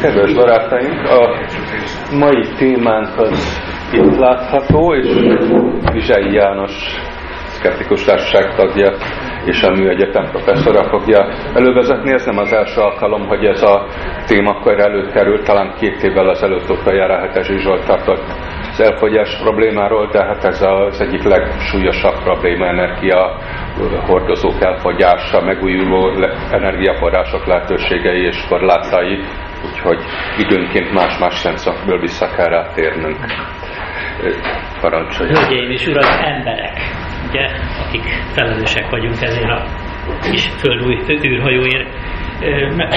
Kedves barátaink, a mai témánk az itt látható, és Vizsai János szkeptikus társaság tagja és a műegyetem professzora fogja elővezetni. Ez nem az első alkalom, hogy ez a témakör előkerül, talán két évvel ezelőtt ott a Járáhetesi Zsolt tartott az elfogyás problémáról, de hát ez az egyik legsúlyosabb probléma, energia hordozók elfogyása, megújuló energiaforrások lehetőségei és korlátai, úgyhogy időnként más-más szemszakból vissza kell rá térnünk. Parancsolja. Hölgyeim és uram, emberek, ugye, akik felelősek vagyunk ezért a kis földúj űrhajóért. Meg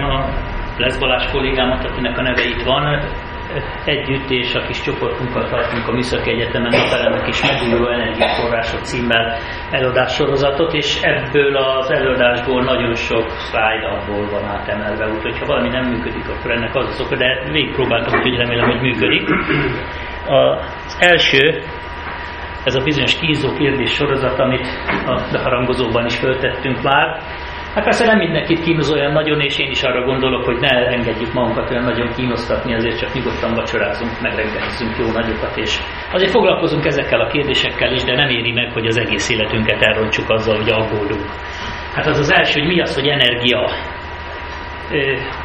a lesz Balázs kollégámat, akinek a neve itt van, együtt és a kis csoportunkat tartunk a Műszaki Egyetemen napelemek és megújuló energiaforrások címmel előadás sorozatot, és ebből az előadásból nagyon sok slide abból van átemelve, úgyhogy ha valami nem működik, akkor ennek az az oka, de végigpróbáltam, úgyhogy remélem, hogy működik. Az első, ez a bizonyos kízó kérdés sorozat, amit a beharangozóban is föltettünk már, Hát persze nem mindenkit kínoz olyan nagyon, és én is arra gondolok, hogy ne engedjük magunkat olyan nagyon kínosztatni, azért csak nyugodtan vacsorázunk, megreggelizzünk jó nagyokat, és azért foglalkozunk ezekkel a kérdésekkel is, de nem éri meg, hogy az egész életünket elrontsuk azzal, hogy aggódunk. Hát az az első, hogy mi az, hogy energia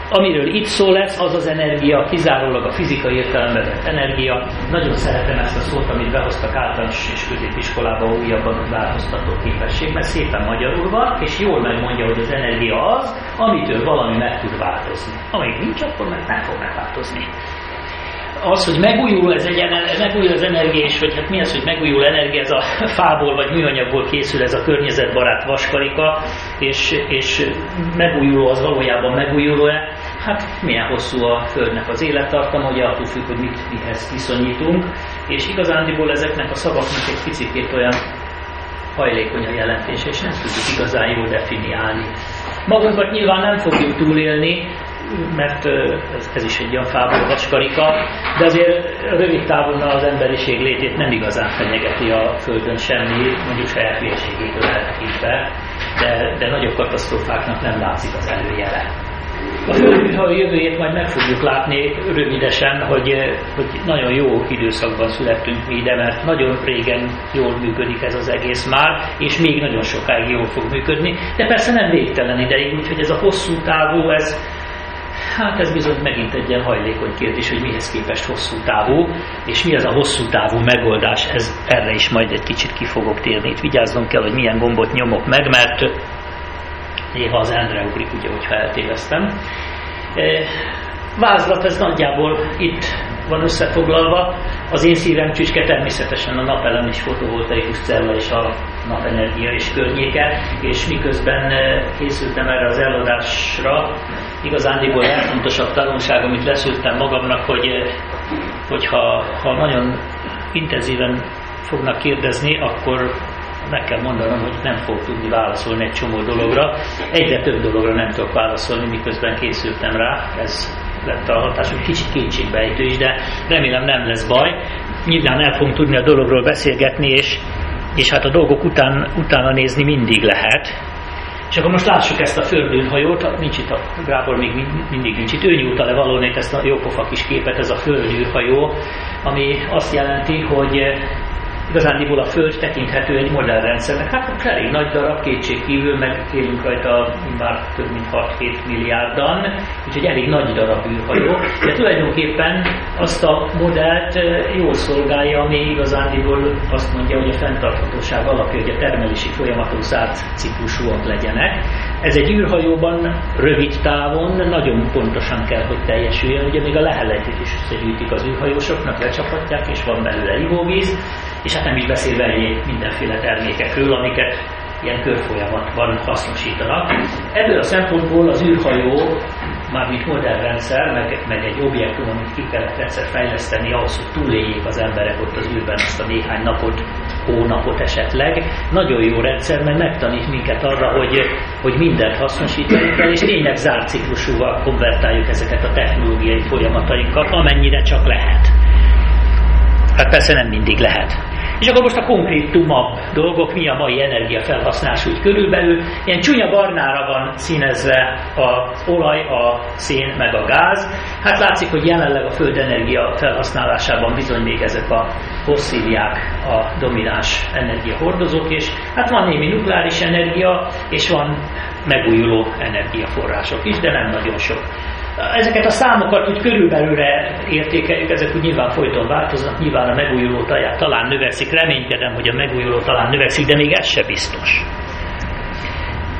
amiről itt szó lesz, az az energia, kizárólag a fizikai értelemben vett energia. Nagyon szeretem ezt a szót, amit behoztak általános és középiskolában újabban változtató képesség, mert szépen magyarul van, és jól megmondja, hogy az energia az, amitől valami meg tud változni. Amíg nincs, akkor meg nem fog megváltozni az, hogy megújul, ez egy, megújul az energia, és hogy hát mi az, hogy megújul energia, ez a fából vagy műanyagból készül ez a környezetbarát vaskarika, és, és megújuló az valójában megújuló-e? Hát milyen hosszú a Földnek az élettartama, hogy attól függ, hogy mit mihez viszonyítunk, és igazándiból ezeknek a szavaknak egy picit olyan hajlékony a jelentése, és nem tudjuk igazán jól definiálni. Magunkat nyilván nem fogjuk túlélni, mert ez, ez is egy olyan fából vaskarika, de azért rövid távon az emberiség létét nem igazán fenyegeti a Földön semmi, mondjuk saját hülyeségétől eltekintve, de, de nagyobb katasztrófáknak nem látszik az előjele. A Föld jövőjét majd meg fogjuk látni rövidesen, hogy, hogy nagyon jó időszakban születtünk mi ide, mert nagyon régen jól működik ez az egész már, és még nagyon sokáig jól fog működni, de persze nem végtelen ideig, úgyhogy ez a hosszú távú, ez, Hát ez bizony megint egy ilyen hajlékony kérdés, hogy mihez képest hosszú távú, és mi az a hosszú távú megoldás, ez, erre is majd egy kicsit ki fogok térni. Itt vigyáznom kell, hogy milyen gombot nyomok meg, mert néha az endre ugrik, ugye, hogyha eltéveztem. E, vázlat ez nagyjából itt van összefoglalva. Az én szívem csücske természetesen a napelem és fotovoltaikus cella és a napenergia és környéke, és miközben e, készültem erre az előadásra, igazándiból legfontosabb tanulság, amit leszültem magamnak, hogy eh, hogyha ha nagyon intenzíven fognak kérdezni, akkor meg kell mondanom, hogy nem fog tudni válaszolni egy csomó dologra. Egyre több dologra nem tudok válaszolni, miközben készültem rá. Ez lett a hatás, hogy kicsit kétségbejtő is, de remélem nem lesz baj. Nyilván el fogunk tudni a dologról beszélgetni, és, és hát a dolgok után, utána nézni mindig lehet, és akkor most lássuk ezt a földűrhajót, nincs itt a Gábor még mindig nincs itt, ő nyújta le valónét ezt a jópofa kis képet, ez a földűrhajó, ami azt jelenti, hogy igazándiból a Föld tekinthető egy modellrendszernek. Hát elég nagy darab, kétség kívül, meg élünk rajta már több mint 6-7 milliárdan, úgyhogy elég nagy darab űrhajó. De tulajdonképpen azt a modellt jól szolgálja, ami igazándiból azt mondja, hogy a fenntarthatóság alapja, hogy a termelési folyamatok zárt ciklusúak legyenek. Ez egy űrhajóban rövid távon nagyon pontosan kell, hogy teljesüljön. Ugye még a leheletét is összegyűjtik az űrhajósoknak, lecsaphatják, és van belőle ivóvíz, és hát nem is beszélve egyéb mindenféle termékekről, amiket ilyen körfolyamatban hasznosítanak. Ebből a szempontból az űrhajó, mármint modern rendszer, meg, meg egy objektum, amit ki kellett egyszer fejleszteni ahhoz, hogy túléljék az emberek ott az űrben azt a néhány napot, hónapot esetleg. Nagyon jó rendszer, mert megtanít minket arra, hogy, hogy mindent hasznosítani kell, és tényleg zárt ciklusúval konvertáljuk ezeket a technológiai folyamatainkat, amennyire csak lehet. Hát persze nem mindig lehet. És akkor most a konkrétumabb dolgok, mi a mai energiafelhasználás úgy körülbelül. Ilyen csúnya barnára van színezve az olaj, a szén meg a gáz. Hát látszik, hogy jelenleg a föld energia felhasználásában bizony még ezek a fosszíliák a domináns energiahordozók, és hát van némi nukleáris energia, és van megújuló energiaforrások is, de nem nagyon sok. Ezeket a számokat úgy körülbelülre értékeljük, ezek úgy nyilván folyton változnak, nyilván a megújuló talán növekszik, reménykedem, hogy a megújuló talán növekszik, de még ez se biztos.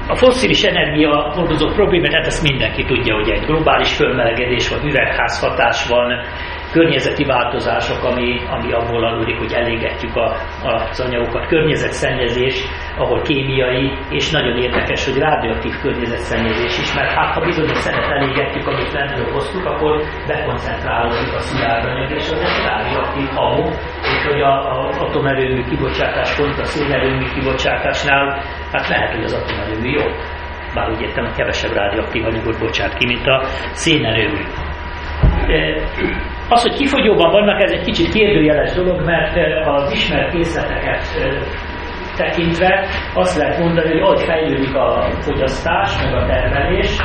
A fosszilis energia hordozó problémát, hát ezt mindenki tudja, hogy egy globális fölmelegedés van, üvegházhatás van, környezeti változások, ami, ami abból adódik, hogy elégetjük a, az anyagokat, környezetszennyezés, ahol kémiai, és nagyon érdekes, hogy radioaktív környezetszennyezés is, mert hát ha bizonyos szenet elégetjük, amit lentről hoztuk, akkor bekoncentrálódik a anyag, és az egy radioaktív hamu, és hogy az atomerőmű kibocsátás pont a szénerőmű kibocsátásnál, hát lehet, hogy az atomerőmű jó. Bár úgy értem, kevesebb rádióaktív anyagot bocsát ki, mint a szénerőmű. Az, hogy kifogyóban vannak, ez egy kicsit kérdőjeles dolog, mert az ismert készleteket tekintve azt lehet mondani, hogy ahogy fejlődik a fogyasztás, meg a termelés,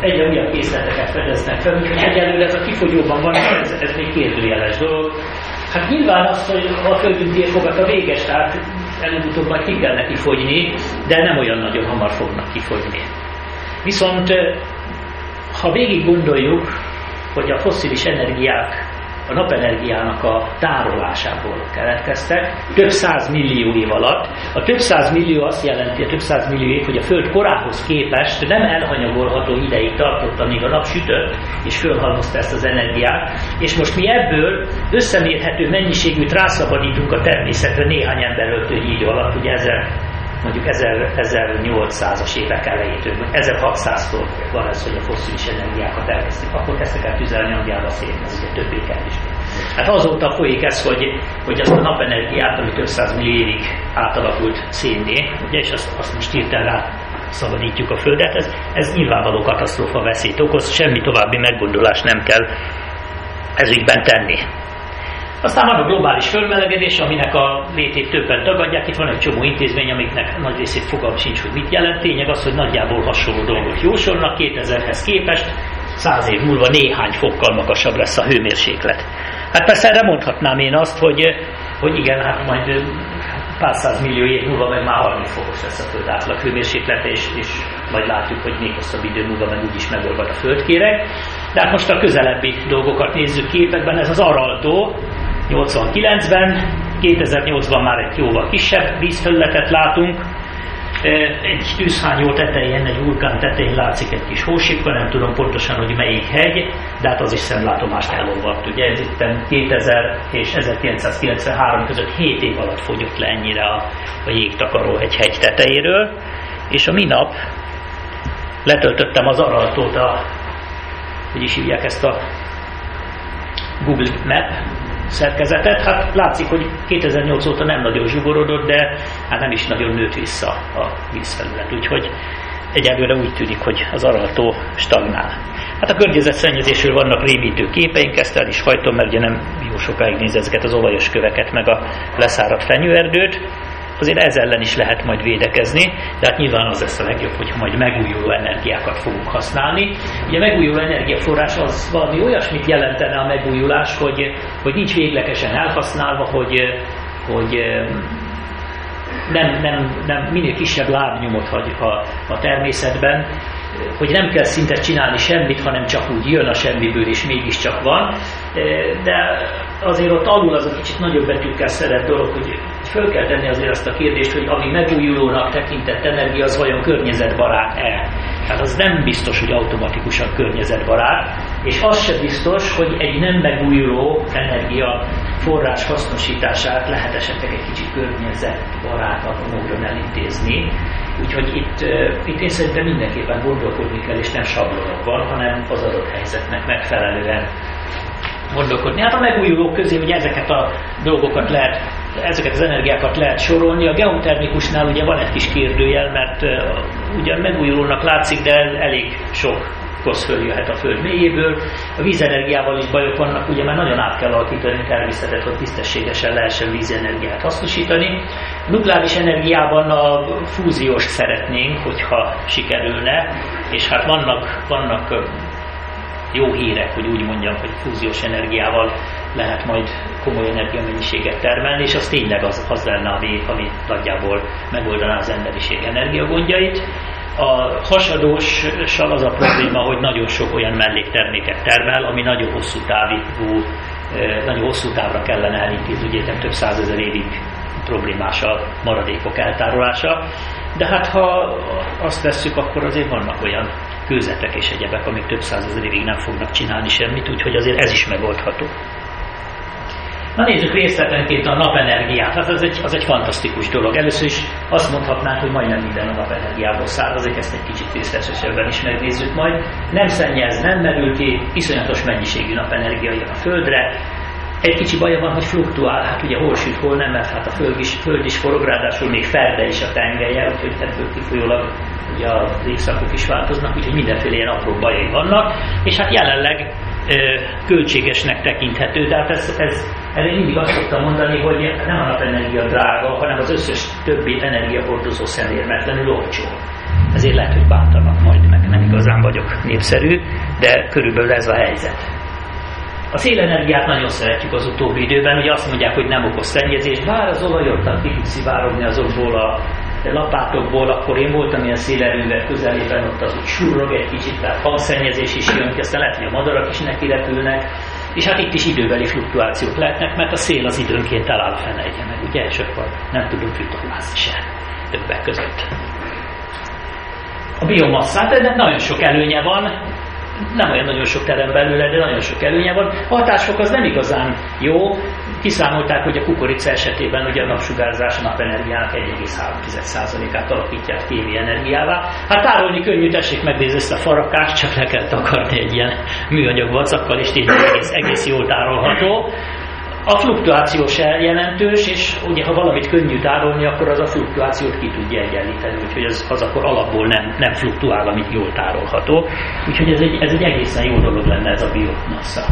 egyre újabb készleteket fedeznek fel, úgyhogy egyelőre ez a kifogyóban van, ez, ez még kérdőjeles dolog. Hát nyilván az, hogy a földünk a véges, tehát előbb-utóbb majd ki kell neki fogyni, de nem olyan nagyon hamar fognak kifogyni. Viszont ha végig gondoljuk, hogy a fosszilis energiák a napenergiának a tárolásából keletkeztek, több száz millió év alatt. A több száz millió azt jelenti, a több száz millió év, hogy a Föld korához képest nem elhanyagolható ideig tartott, amíg a nap sütött, és fölhalmozta ezt az energiát, és most mi ebből összemérhető mennyiségűt rászabadítunk a természetre néhány ember öltő így alatt, ugye ezzel mondjuk 1800-as évek elejétől, 1600-tól van ez, hogy a fosszilis energiákat elkezdték. Akkor kezdtek el tüzelni a szét, ez ugye többé kevésbé. Hát azóta folyik ez, hogy, hogy azt a napenergiát, ami több száz millió évig átalakult szénné, ugye, és azt, azt most írtál rá szabadítjuk a Földet, ez, ez nyilvánvaló katasztrófa veszélyt okoz, semmi további meggondolást nem kell ezügyben tenni. Aztán van a globális fölmelegedés, aminek a létét többen tagadják. Itt van egy csomó intézmény, amiknek nagy részét fogalm sincs, hogy mit jelent. Tényleg az, hogy nagyjából hasonló dolgot jósolnak 2000-hez képest, száz év múlva néhány fokkal magasabb lesz a hőmérséklet. Hát persze erre mondhatnám én azt, hogy, hogy igen, hát majd pár száz millió év múlva meg már 30 fokos lesz a föld átlag hőmérséklete, és, és majd látjuk, hogy még hosszabb idő múlva meg úgyis megolvad a földkéreg. De hát most a közelebbi dolgokat nézzük képekben, ez az Araltó, 89-ben, 2008-ban már egy jóval kisebb vízfelületet látunk, egy tűzhányó tetején, egy vulkán tetején látszik egy kis hósipka, nem tudom pontosan, hogy melyik hegy, de hát az is szemlátomást elolvadt. Ugye? Ez itt 2000 és 1993 között 7 év alatt fogyott le ennyire a, a jégtakaró egy hegy tetejéről, és a minap letöltöttem az Araltót a, hogy is hívják ezt a Google Map szerkezetet. Hát látszik, hogy 2008 óta nem nagyon zsugorodott, de hát nem is nagyon nőtt vissza a vízfelület. Úgyhogy egyelőre úgy tűnik, hogy az araltó stagnál. Hát a környezetszennyezésről vannak rémítő képeink, ezt el is hajtom, mert ugye nem jó sokáig néz ezeket az olajos köveket, meg a leszáradt fenyőerdőt azért ez ellen is lehet majd védekezni, de hát nyilván az lesz a legjobb, hogyha majd megújuló energiákat fogunk használni. Ugye megújuló energiaforrás az valami olyasmit jelentene a megújulás, hogy, hogy nincs véglegesen elhasználva, hogy, hogy nem, nem, nem, minél kisebb lábnyomot hagy a, a természetben, hogy nem kell szinte csinálni semmit, hanem csak úgy jön a semmiből, és mégiscsak van. De azért ott alul az a kicsit nagyobb betűkkel szeret dolog, hogy föl kell tenni azért azt a kérdést, hogy ami megújulónak tekintett energia, az vajon környezetbarát-e? Tehát az nem biztos, hogy automatikusan környezetbarát, és az sem biztos, hogy egy nem megújuló energia forrás hasznosítását lehet esetleg egy kicsit környezetbarátabb módon elintézni. Úgyhogy itt, itt én szerintem mindenképpen gondolkodni kell, és nem sablonokban, hanem az adott helyzetnek megfelelően gondolkodni. Hát a megújulók közé ugye ezeket a dolgokat lehet, ezeket az energiákat lehet sorolni. A geotermikusnál ugye van egy kis kérdőjel, mert ugye megújulónak látszik, de elég sok kosz följöhet a föld mélyéből. A vízenergiával is bajok vannak, ugye már nagyon át kell alakítani a természetet, hogy tisztességesen lehessen vízenergiát hasznosítani. A nukleáris energiában a fúziós szeretnénk, hogyha sikerülne, és hát vannak, vannak jó hírek, hogy úgy mondjam, hogy fúziós energiával lehet majd komoly energiamennyiséget termelni, és az tényleg az, az lenne, ami, ami nagyjából megoldaná az emberiség energiagondjait. A hasadóssal az a probléma, hogy nagyon sok olyan mellékterméket termel, ami nagyon hosszú távú, nagyon hosszú távra kellene elintézni, ugye több százezer évig problémás a maradékok eltárolása. De hát ha azt vesszük, akkor azért vannak olyan kőzetek és egyebek, amik több százezer évig nem fognak csinálni semmit, úgyhogy azért ez is megoldható. Na nézzük részletenként a napenergiát. Hát az egy, az egy fantasztikus dolog. Először is azt mondhatnánk, hogy majdnem minden a napenergiából származik, ezt egy kicsit részletesebben is megnézzük majd. Nem szennyez, nem merül ki, iszonyatos mennyiségű napenergia jön a Földre, egy kicsi baja van, hogy fluktuál, hát ugye hol süt, hol nem, mert hát a föld is, föld is forog, ráadásul még ferde is a tengelye, úgyhogy ebből kifolyólag ugye a légszakok is változnak, úgyhogy mindenféle ilyen apró bajai vannak, és hát jelenleg költségesnek tekinthető, tehát ez, ez, erre mindig azt szoktam mondani, hogy nem a napenergia drága, hanem az összes többi energiahordozó szemérmetlenül olcsó. Ezért lehet, hogy bántanak majd, meg nem igazán vagyok népszerű, de körülbelül ez a helyzet. A szélenergiát nagyon szeretjük az utóbbi időben, ugye azt mondják, hogy nem okoz szennyezést, bár az olajottan ki tud szivárogni azokból a lapátokból, akkor én voltam ilyen szélerővel közelében, ott az úgy surrog egy kicsit, tehát hangszennyezés is jön aztán lehet, hogy a madarak is neki repülnek, és hát itt is időbeli fluktuációk lehetnek, mert a szél az időnként eláll a fenelje meg, ugye, és akkor nem tudunk vitorlázni se többek között. A biomasszát, ennek nagyon sok előnye van, nem olyan nagyon sok terem belőle, de nagyon sok előnye van. A hatásfok az nem igazán jó. Kiszámolták, hogy a kukorica esetében ugye a napsugárzás a napenergiának 1,3%-át alakítják tévi energiává. Hát tárolni könnyű, tessék megnézni ezt a farakást, csak le kell takarni egy ilyen műanyag vacakkal, és tényleg egész, egész jól tárolható. A fluktuáció se jelentős, és ugye ha valamit könnyű tárolni, akkor az a fluktuációt ki tudja egyenlíteni, úgyhogy az, az akkor alapból nem, nem fluktuál, amit jól tárolható. Úgyhogy ez egy, ez egy egészen jó dolog lenne ez a biomassa.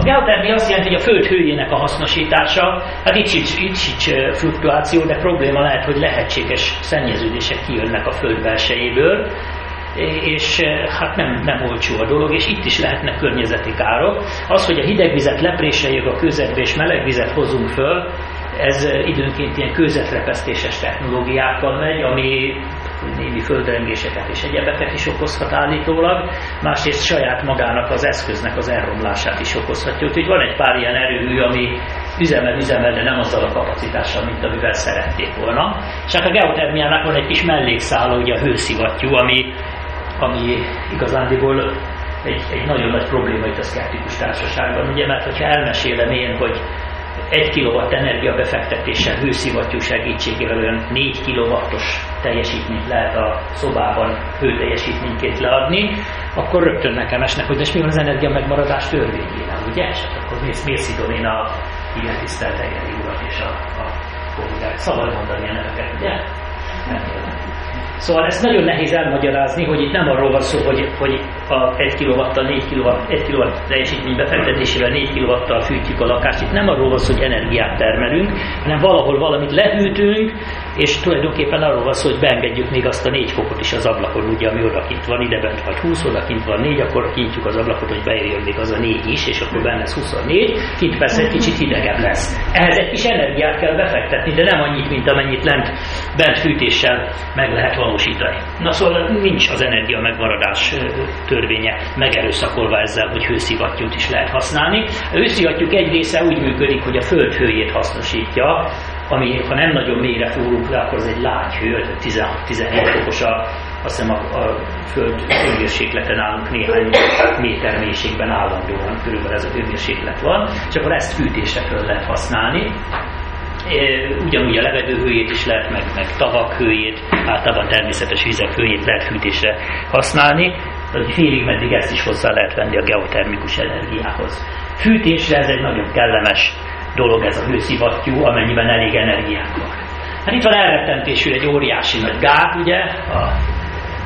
A geotermia azt jelenti, hogy a föld hőjének a hasznosítása, hát itt sincs, itt sincs fluktuáció, de probléma lehet, hogy lehetséges szennyeződések kijönnek a föld belsejéből, és hát nem, nem olcsó a dolog, és itt is lehetnek környezeti károk. Az, hogy a hidegvizet lepréseljük a közetbe, és melegvizet hozunk föl, ez időnként ilyen kőzetrepesztéses technológiákkal megy, ami némi földrengéseket és egyebeket is okozhat állítólag, másrészt saját magának az eszköznek az elromlását is okozhatja. Úgyhogy van egy pár ilyen erőmű, ami üzemel, üzemel, de nem azzal a kapacitással, mint amivel szerették volna. És hát a geotermiának van egy kis mellékszála, ugye a hőszivattyú, ami ami igazándiból egy, egy nagyon nagy probléma itt a szkeptikus társaságban, ugye, mert hogyha elmesélem én, hogy egy kilowatt energia befektetéssel hőszivattyú segítségével olyan 4 kilowattos teljesítményt lehet a szobában hőteljesítményként leadni, akkor rögtön nekem esnek, hogy és mi van az energia megmaradás törvényével, ugye? És hát akkor mész, mész én a ilyen tisztelt urat és a, a kollégák. Szabad mondani a neveket, ugye? Nem Szóval ezt nagyon nehéz elmagyarázni, hogy itt nem arról van szó, hogy, hogy a 1 kW-tal 4 kW, 1 kW teljesítmény befektetésével 4 kW-tal fűtjük a lakást. Itt nem arról van szó, hogy energiát termelünk, hanem valahol valamit lehűtünk, és tulajdonképpen arról van szó, hogy beengedjük még azt a 4 fokot is az ablakon, ugye, ami odakint van, ide bent vagy 20, odakint van 4, akkor kintjük az ablakot, hogy beérjön még az a 4 is, és akkor benne lesz 24, kint persze egy kicsit hidegebb lesz. Ehhez egy kis energiát kell befektetni, de nem annyit, mint amennyit lent bent fűtéssel meg lehet valósítani. Na szóval nincs az energia megmaradás törvénye megerőszakolva ezzel, hogy hőszivattyút is lehet használni. A hőszivattyúk egy része úgy működik, hogy a föld hőjét hasznosítja, ami ha nem nagyon mélyre fúrunk le, akkor az egy lágy hő, 16-17 fokos a, azt hiszem a, a föld hőmérsékleten állunk néhány méter mélységben állandóan, körülbelül ez a hőmérséklet van, és akkor ezt fűtésre föl lehet használni ugyanúgy a levegő hőjét is lehet, meg, meg tavak hőjét, általában természetes vizek hőjét lehet fűtésre használni, hogy félig meddig ezt is hozzá lehet venni a geotermikus energiához. Fűtésre ez egy nagyon kellemes dolog ez a hőszivattyú, amennyiben elég energiánk van. Hát itt van elrettentésű egy óriási nagy gát, ugye, a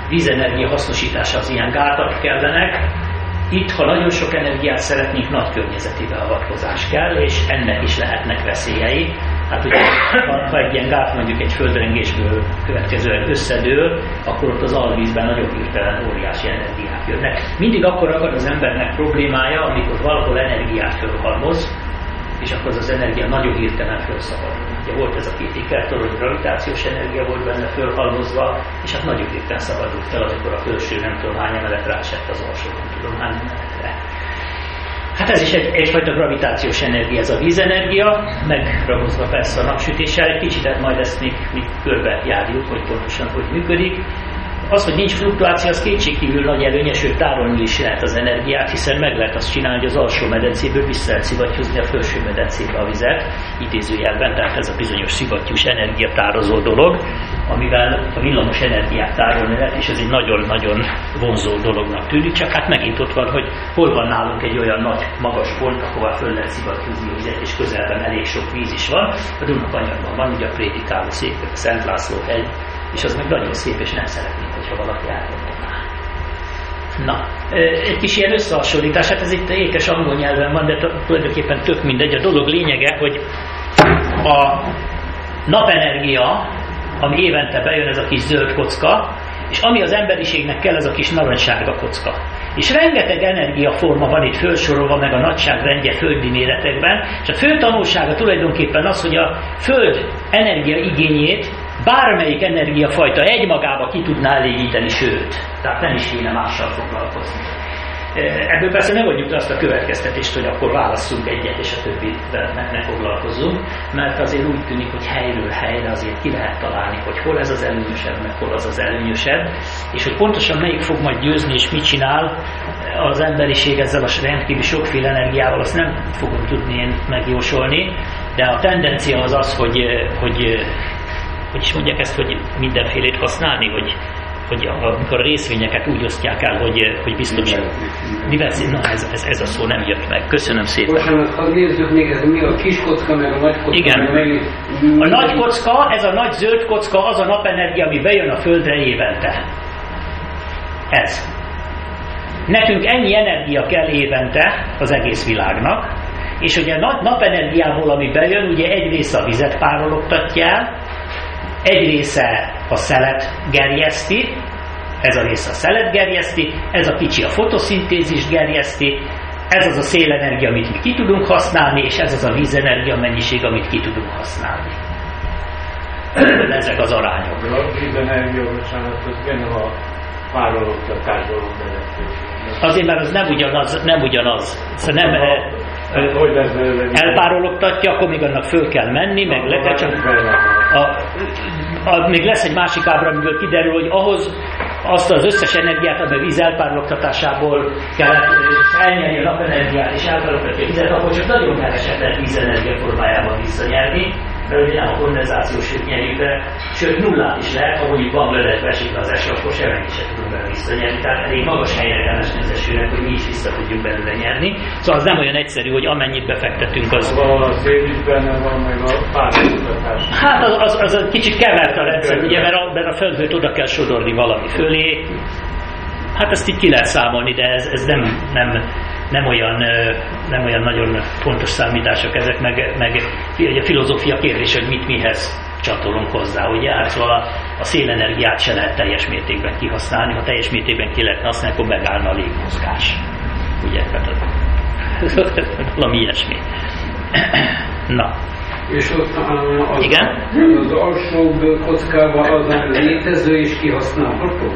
vízenergia hasznosítása az ilyen gátak kellenek. Itt, ha nagyon sok energiát szeretnénk, nagy környezeti beavatkozás kell, és ennek is lehetnek veszélyei. Hát ugye, ha egy ilyen gát mondjuk egy földrengésből következően összedől, akkor ott az alvízben nagyon hirtelen óriási energiák jönnek. Mindig akkor akad az embernek problémája, amikor valahol energiát fölhalmoz, és akkor az, az energia nagyon hirtelen felszabadul. Ugye volt ez a két ikertorony, gravitációs energia volt benne fölhalmozva, és hát nagyon hirtelen szabadult fel, amikor a felső nem tudom hány emelet rásett az alsó nem tudom hány emeletre. Hát ez is egy, egyfajta gravitációs energia, ez a vízenergia, megragozva persze a napsütéssel, egy kicsit majd ezt még, még körbe járjuk, hogy pontosan hogy működik. Az, hogy nincs fluktuáció, az kétségkívül nagy előnye, sőt tárolni is lehet az energiát, hiszen meg lehet azt csinálni, hogy az alsó medencéből vissza szivattyúzni a felső medencébe a vizet, idézőjelben, tehát ez a bizonyos szivattyús energiatározó dolog, amivel a villamos energiát tárolni lehet, és ez egy nagyon-nagyon vonzó dolognak tűnik, csak hát megint ott van, hogy hol van nálunk egy olyan nagy, magas pont, ahová föl lehet szivattyúzni vizet, és közelben elég sok víz is van. A Dunakanyagban van ugye a prédikáló szék, a Szent László hegy, és az meg nagyon szép, és nem szeretnék, hogyha valaki elmondaná. Na, egy kis ilyen összehasonlítás, hát ez itt ékes angol nyelven van, de tulajdonképpen tök mindegy. A dolog lényege, hogy a napenergia, ami évente bejön, ez a kis zöld kocka, és ami az emberiségnek kell, ez a kis narancssárga kocka. És rengeteg energiaforma van itt felsorolva, meg a nagyságrendje földi méretekben, és a fő tanulsága tulajdonképpen az, hogy a Föld energiaigényét bármelyik energiafajta egymagába ki tudná elégíteni, sőt, tehát nem is kéne mással foglalkozni. Ebből persze nem mondjuk azt a következtetést, hogy akkor válasszunk egyet, és a többivel ne, ne foglalkozzunk, mert azért úgy tűnik, hogy helyről helyre azért ki lehet találni, hogy hol ez az előnyösebb, meg hol az az előnyösebb, és hogy pontosan melyik fog majd győzni, és mit csinál az emberiség ezzel a rendkívül sokféle energiával, azt nem fogom tudni én megjósolni, de a tendencia az az, hogy, hogy hogy is mondják ezt, hogy mindenfélét használni, hogy, hogy amikor a részvényeket úgy osztják el, hogy, hogy biztos. Mivel Na, ez, ez, ez a szó nem jött meg. Köszönöm szépen. Bocsánat, ha nézzük még, ez mi a kis kocka, meg a nagy kocka. Igen. Meg, a nagy kocka, ez a nagy zöld kocka, az a napenergia, ami bejön a Földre évente. Ez. Nekünk ennyi energia kell évente az egész világnak, és ugye a napenergiából, ami bejön, ugye egy része a vizet párologtatja el, egy része a szelet gerjeszti, ez a része a szelet gerjeszti, ez a kicsi a fotoszintézist gerjeszti, ez az a szélenergia, amit mi ki tudunk használni, és ez az a vízenergia mennyiség, amit ki tudunk használni. Ezek az arányok. A vízenergia, bocsánat, az benne a párologtatásból Azért, mert az nem ugyanaz, nem ugyanaz. Szóval nem, elpárologtatja, akkor még annak föl kell menni, meg le kell csak... A, a, még lesz egy másik ábra, amiből kiderül, hogy ahhoz azt az összes energiát, ami a víz elpárologtatásából kell elnyerni a napenergiát és elpárologtatni a vizet, akkor csak nagyon keveset lehet vízenergia formájában visszanyerni nem a kondenzációs hőt nyerjük be, sőt nullát is lehet, ha mondjuk Bangladesbe esik az eső, akkor semmit sem tudunk belőle visszanyerni. Tehát elég magas helyre kell esni az esőnek, hogy mi is vissza tudjuk belőle nyerni. Szóval az nem olyan egyszerű, hogy amennyit befektetünk, az... A szél is benne van, meg a párologtatás. Hát az, az, az, az kicsit kevert a rendszer, ugye, mert a, mert a földhőt oda kell sodorni valami fölé. Hát ezt így ki lehet számolni, de ez, ez nem, nem, nem olyan, nem olyan nagyon fontos számítások ezek, meg, meg a filozófia kérdés, hogy mit mihez csatolunk hozzá, ugye? Hát szóval a, a szélenergiát se lehet teljes mértékben kihasználni, ha teljes mértékben ki lehetne használni, akkor megállna a légmozgás. Ugye? Hát valami ilyesmi. Na. És ott az, Igen? az alsóbb kockában az a létező és kihasználható?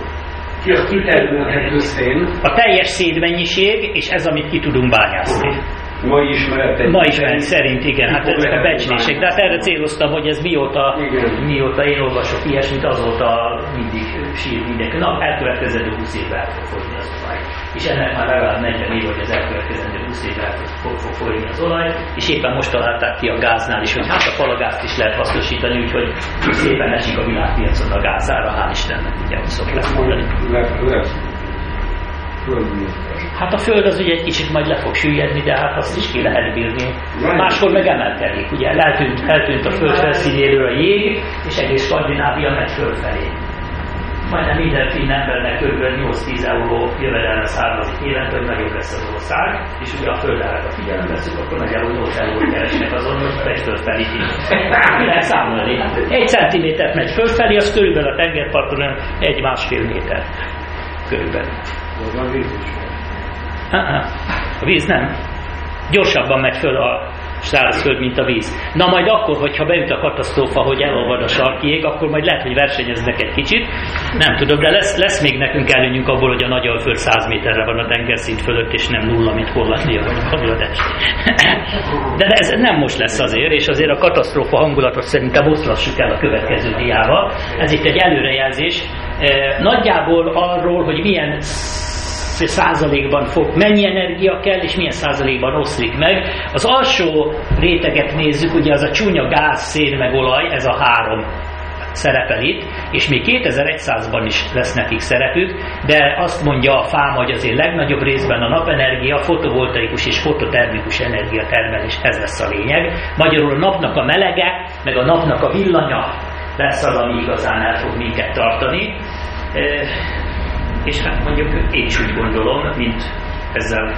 A teljes szénmennyiség, és ez, amit ki tudunk bányászni. Mai ismeretek. Ma ismeretek szerint, igen, hát ezek a becslések. De hát erre céloztam, hogy ez mióta, Igen. mióta én olvasok ilyesmit, azóta mindig sír mindenki. Na, elkövetkezendő 20 évvel el fog fogyni az olaj. És ennek már legalább 40 év, hogy az elkövetkezendő 20 évvel fog, fog fogyni az olaj, és éppen most találták ki a gáznál is, hogy hát a palagázt is lehet hasznosítani, úgyhogy szépen esik a világpiacon a gázára, hál' Istennek, ugye, hogy szokták mondani. Hát a föld az ugye egy kicsit majd le fog süllyedni, de hát azt is ki lehet bírni. Máskor meg emelkedik, ugye eltűnt, eltűnt a föld felszínéről a jég, és egész Skandinávia megy fölfelé. majdnem minden finn embernek kb. 8-10 euró jövedelme származik évente, hogy nagyobb lesz az ország, és ugye a földárat a figyelembe veszük, akkor nagyjából 8 eurót keresnek azon, hogy egy fölfelé lehet számolni. Egy centimétert megy fölfelé, az körülbelül a tengerparton egy másfél méter. Körülbelül. Is A víz nem. Gyorsabban megy föl a szárazföld, mint a víz. Na majd akkor, hogyha beüt a katasztrófa, hogy elolvad a sarki ég, akkor majd lehet, hogy versenyeznek egy kicsit. Nem tudom, de lesz, lesz még nekünk előnyünk abból, hogy a nagy alföld 100 méterre van a tengerszint fölött, és nem nulla, mint Hollandia vagy Bangladesh. De ez nem most lesz azért, és azért a katasztrófa hangulatot szerintem oszlassuk el a következő diával. Ez itt egy előrejelzés. Eh, nagyjából arról, hogy milyen százalékban fog, mennyi energia kell, és milyen százalékban oszlik meg. Az alsó réteget nézzük, ugye az a csúnya gáz, szén, meg olaj, ez a három szerepel itt, és még 2100-ban is lesz nekik szerepük, de azt mondja a fám, hogy azért legnagyobb részben a napenergia, fotovoltaikus és fototermikus energiatermelés, ez lesz a lényeg. Magyarul a napnak a melege, meg a napnak a villanya lesz az, ami igazán el fog minket tartani. És hát mondjuk én is úgy gondolom, mint ezzel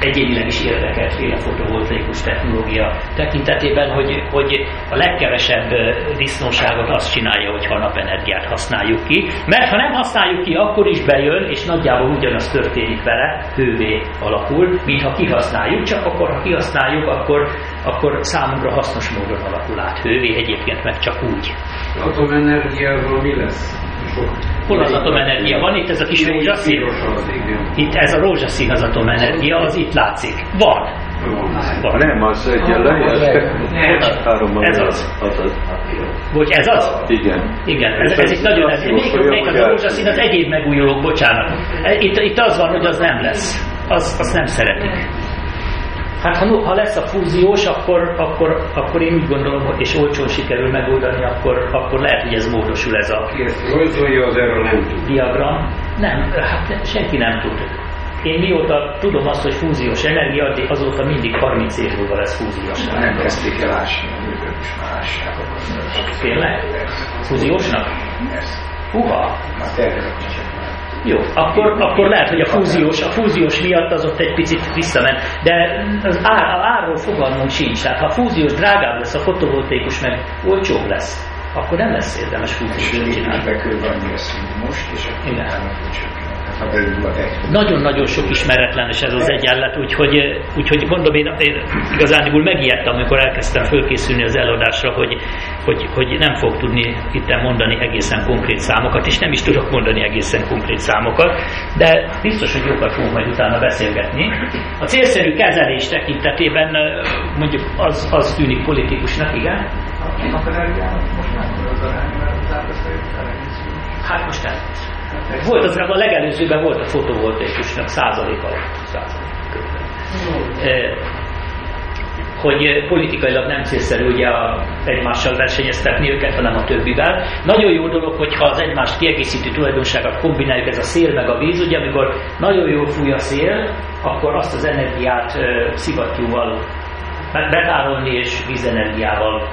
egyénileg is érdekelt féle fotovoltaikus technológia tekintetében, hogy, hogy a legkevesebb disznóságot azt csinálja, hogyha a napenergiát használjuk ki, mert ha nem használjuk ki, akkor is bejön, és nagyjából ugyanaz történik vele, hővé alakul, mint ha kihasználjuk, csak akkor, ha kihasználjuk, akkor, akkor számunkra hasznos módon alakul át hővé, egyébként meg csak úgy. Atomenergiával mi lesz? Hol az atomenergia van? Itt ez a kis rózsaszín? Itt ez a rózsaszín az atomenergia, az itt látszik. Van. Van. Nem, az egyenlen, ez az. az, az. Vagy ez az? Igen. Igen, ez, ez, ez itt nagyon ez. Még, még az a rózsaszín az egyéb megújulók, bocsánat. Itt, itt az van, hogy az nem lesz. Az, azt nem szeretik. Hát ha, ha lesz a fúziós, akkor, akkor, akkor én úgy gondolom, és olcsón sikerül megoldani, akkor, akkor lehet, hogy ez módosul ez a ezt rajzolja, az erről nem tud. diagram. Nem, hát senki nem tud. Én mióta tudom azt, hogy fúziós energia, addig azóta mindig 30 év múlva lesz fúziós. Nem kezdték el ásni, ők is már ássák Tényleg? Fúziósnak? Húha! Hát. Jó, akkor, akkor lehet, hogy a fúziós, a fúziós miatt az ott egy picit visszament, de az ár, a árról fogalmunk sincs. Tehát ha a fúziós drágább lesz, a fotovoltaikus meg olcsóbb lesz, akkor nem lesz érdemes fúziós csinálni. Bekülve annyi a szint most, és akkor Igen. Technika. Nagyon-nagyon sok ismeretlenes ez az egyenlet, úgyhogy, úgyhogy mondom, én, én igazániból megijedtem, amikor elkezdtem fölkészülni az előadásra, hogy, hogy, hogy nem fog tudni itt mondani egészen konkrét számokat, és nem is tudok mondani egészen konkrét számokat, de biztos, hogy jókat fogunk majd utána beszélgetni. A célszerű kezelés tekintetében ö, mondjuk az, az tűnik politikusnak, igen? A napenergiának most nem az arány, mert az árbeszélt Hát most nem. Volt az, a legelőzőben volt a fotovoltaikusnak százalék alatt. Százalék. Eh, hogy politikailag nem célszerű ugye a, egymással versenyeztetni őket, hanem a többivel. Nagyon jó dolog, hogyha az egymást kiegészítő tulajdonságot kombináljuk, ez a szél meg a víz, ugye amikor nagyon jól fúj a szél, akkor azt az energiát szivattyúval betárolni és vízenergiával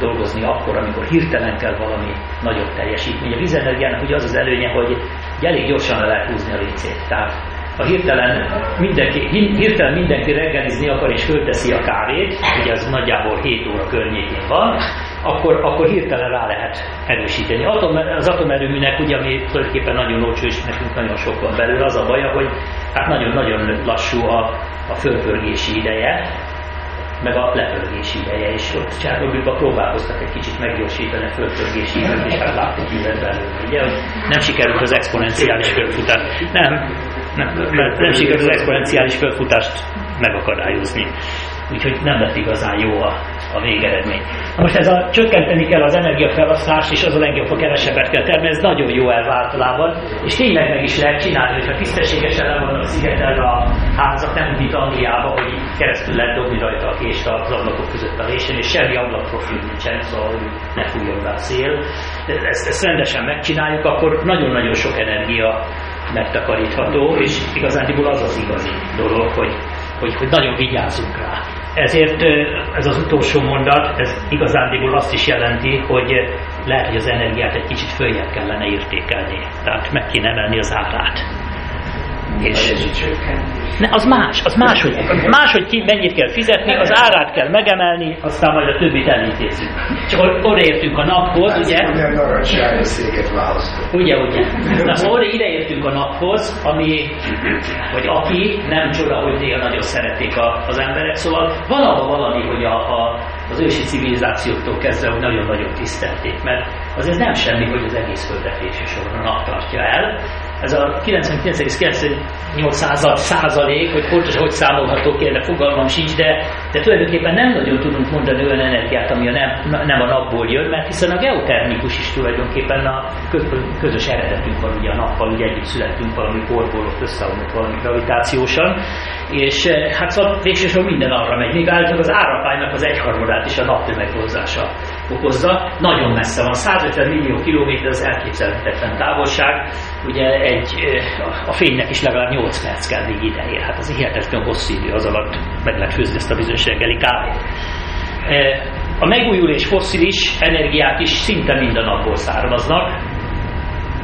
dolgozni akkor, amikor hirtelen kell valami nagyobb teljesítmény. A vízenergiának ugye az az előnye, hogy elég gyorsan le lehet húzni a lécét. Tehát ha hirtelen mindenki, hirtelen mindenki reggelizni akar és fölteszi a kávét, ugye az nagyjából 7 óra környékén van, akkor, akkor hirtelen rá lehet erősíteni. Atom, az atomerőműnek ugye, ami tulajdonképpen nagyon olcsó, és nekünk nagyon sok van belőle, az a baja, hogy hát nagyon-nagyon lassú a, a fölpörgési ideje, meg a lepörgési ideje, és ott Csárbogülben próbálkoztak egy kicsit meggyorsítani a fölpörgési időt, és hát láttuk mindent belőle, ugye, hogy nem sikerült az exponenciális fölfutást. Nem, nem, mert nem sikerült az exponenciális fölfutást megakadályozni. Úgyhogy nem lett igazán jó a, a végeredmény. Na most ez a csökkenteni kell az energiafelhasználást, és az a legjobb, ha kevesebbet kell termelni, ez nagyon jó elv általában, és tényleg meg is lehet csinálni, hogyha tisztességesen le vannak szigetelve a házak, nem úgy, mint Angliában, hogy keresztül lehet dobni rajta a kést az ablakok között a lésen, és semmi ablakprofil nincsen, szóval hogy ne fújjon be a szél. Ezt, ezt rendesen megcsináljuk, akkor nagyon-nagyon sok energia megtakarítható, és igazándiból az az igazi dolog, hogy hogy, hogy nagyon vigyázzunk rá. Ezért ez az utolsó mondat, ez igazándiból azt is jelenti, hogy lehet, hogy az energiát egy kicsit följebb kellene értékelni. Tehát meg kéne emelni az árát. És ne, az más, az más, hogy, más, hogy ki mennyit kell fizetni, az árát kell megemelni, aztán majd a többit elintézzük. Csak odaértünk a naphoz, ugye? Ugye, ugye. Na, szóval ideértünk a naphoz, ami, vagy aki, nem csoda, hogy néha nagyon szerették a, az emberek, szóval valahol valami, hogy a, a, az ősi civilizációktól kezdve, hogy nagyon-nagyon tisztelték, mert azért nem semmi, hogy az egész földet soron a nap tartja el, ez a 99,98 század százalék, hogy pontosan hogy számolható ki, ennek fogalmam sincs, de, de tulajdonképpen nem nagyon tudunk mondani olyan energiát, ami a nem, nem a napból jön, mert hiszen a geotermikus is tulajdonképpen a közös eredetünk van, ugye a nappal, ugye együtt születtünk valami porból, ott összeomlott valami gravitációsan, és eh, hát szóval végsősorban minden arra megy, még állítólag az árapálynak az egyharmadát is a naptömeghozása okozza. Nagyon messze van, 150 millió kilométer az elképzelhetetlen távolság, ugye egy, a fénynek is legalább 8 perc kell, még ideér. Hát az hihetetlen hosszú idő az alatt meg lehet főzni ezt a bizonyos reggeli kávét. A megújuló és fosszilis energiák is szinte minden napból származnak,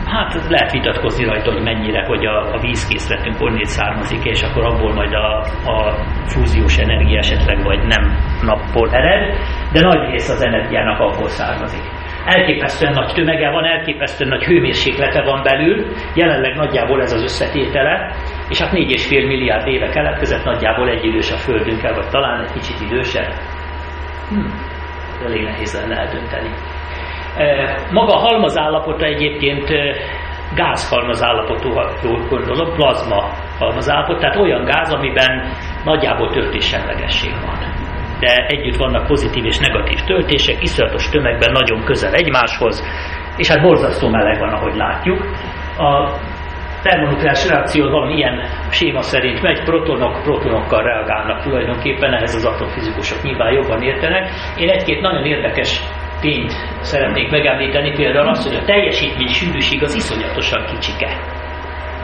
Hát lehet vitatkozni rajta, hogy mennyire, hogy a, a vízkészletünk onnét származik, és akkor abból majd a, a fúziós energia esetleg vagy nem napból ered, de nagy rész az energiának abból származik. Elképesztően nagy tömege van, elképesztően nagy hőmérséklete van belül, jelenleg nagyjából ez az összetétele, és hát 4,5 milliárd éve keletkezett, nagyjából egy idős a Földünkkel, vagy talán egy kicsit idősebb. Hm, elég nehéz lenne eldönteni. Maga a halmazállapota egyébként gázhalmazállapotú, ha jól gondolom, plazma halmazállapot, tehát olyan gáz, amiben nagyjából töltéssemlegesség van. De együtt vannak pozitív és negatív töltések, iszonyatos tömegben nagyon közel egymáshoz, és hát borzasztó meleg van, ahogy látjuk. A termonukleáris reakció valami ilyen séma szerint megy, protonok protonokkal reagálnak tulajdonképpen, ehhez az atomfizikusok nyilván jobban értenek. Én egy-két nagyon érdekes tényt szeretnék megemlíteni, például azt, hogy a teljesítmény sűrűség az iszonyatosan kicsike.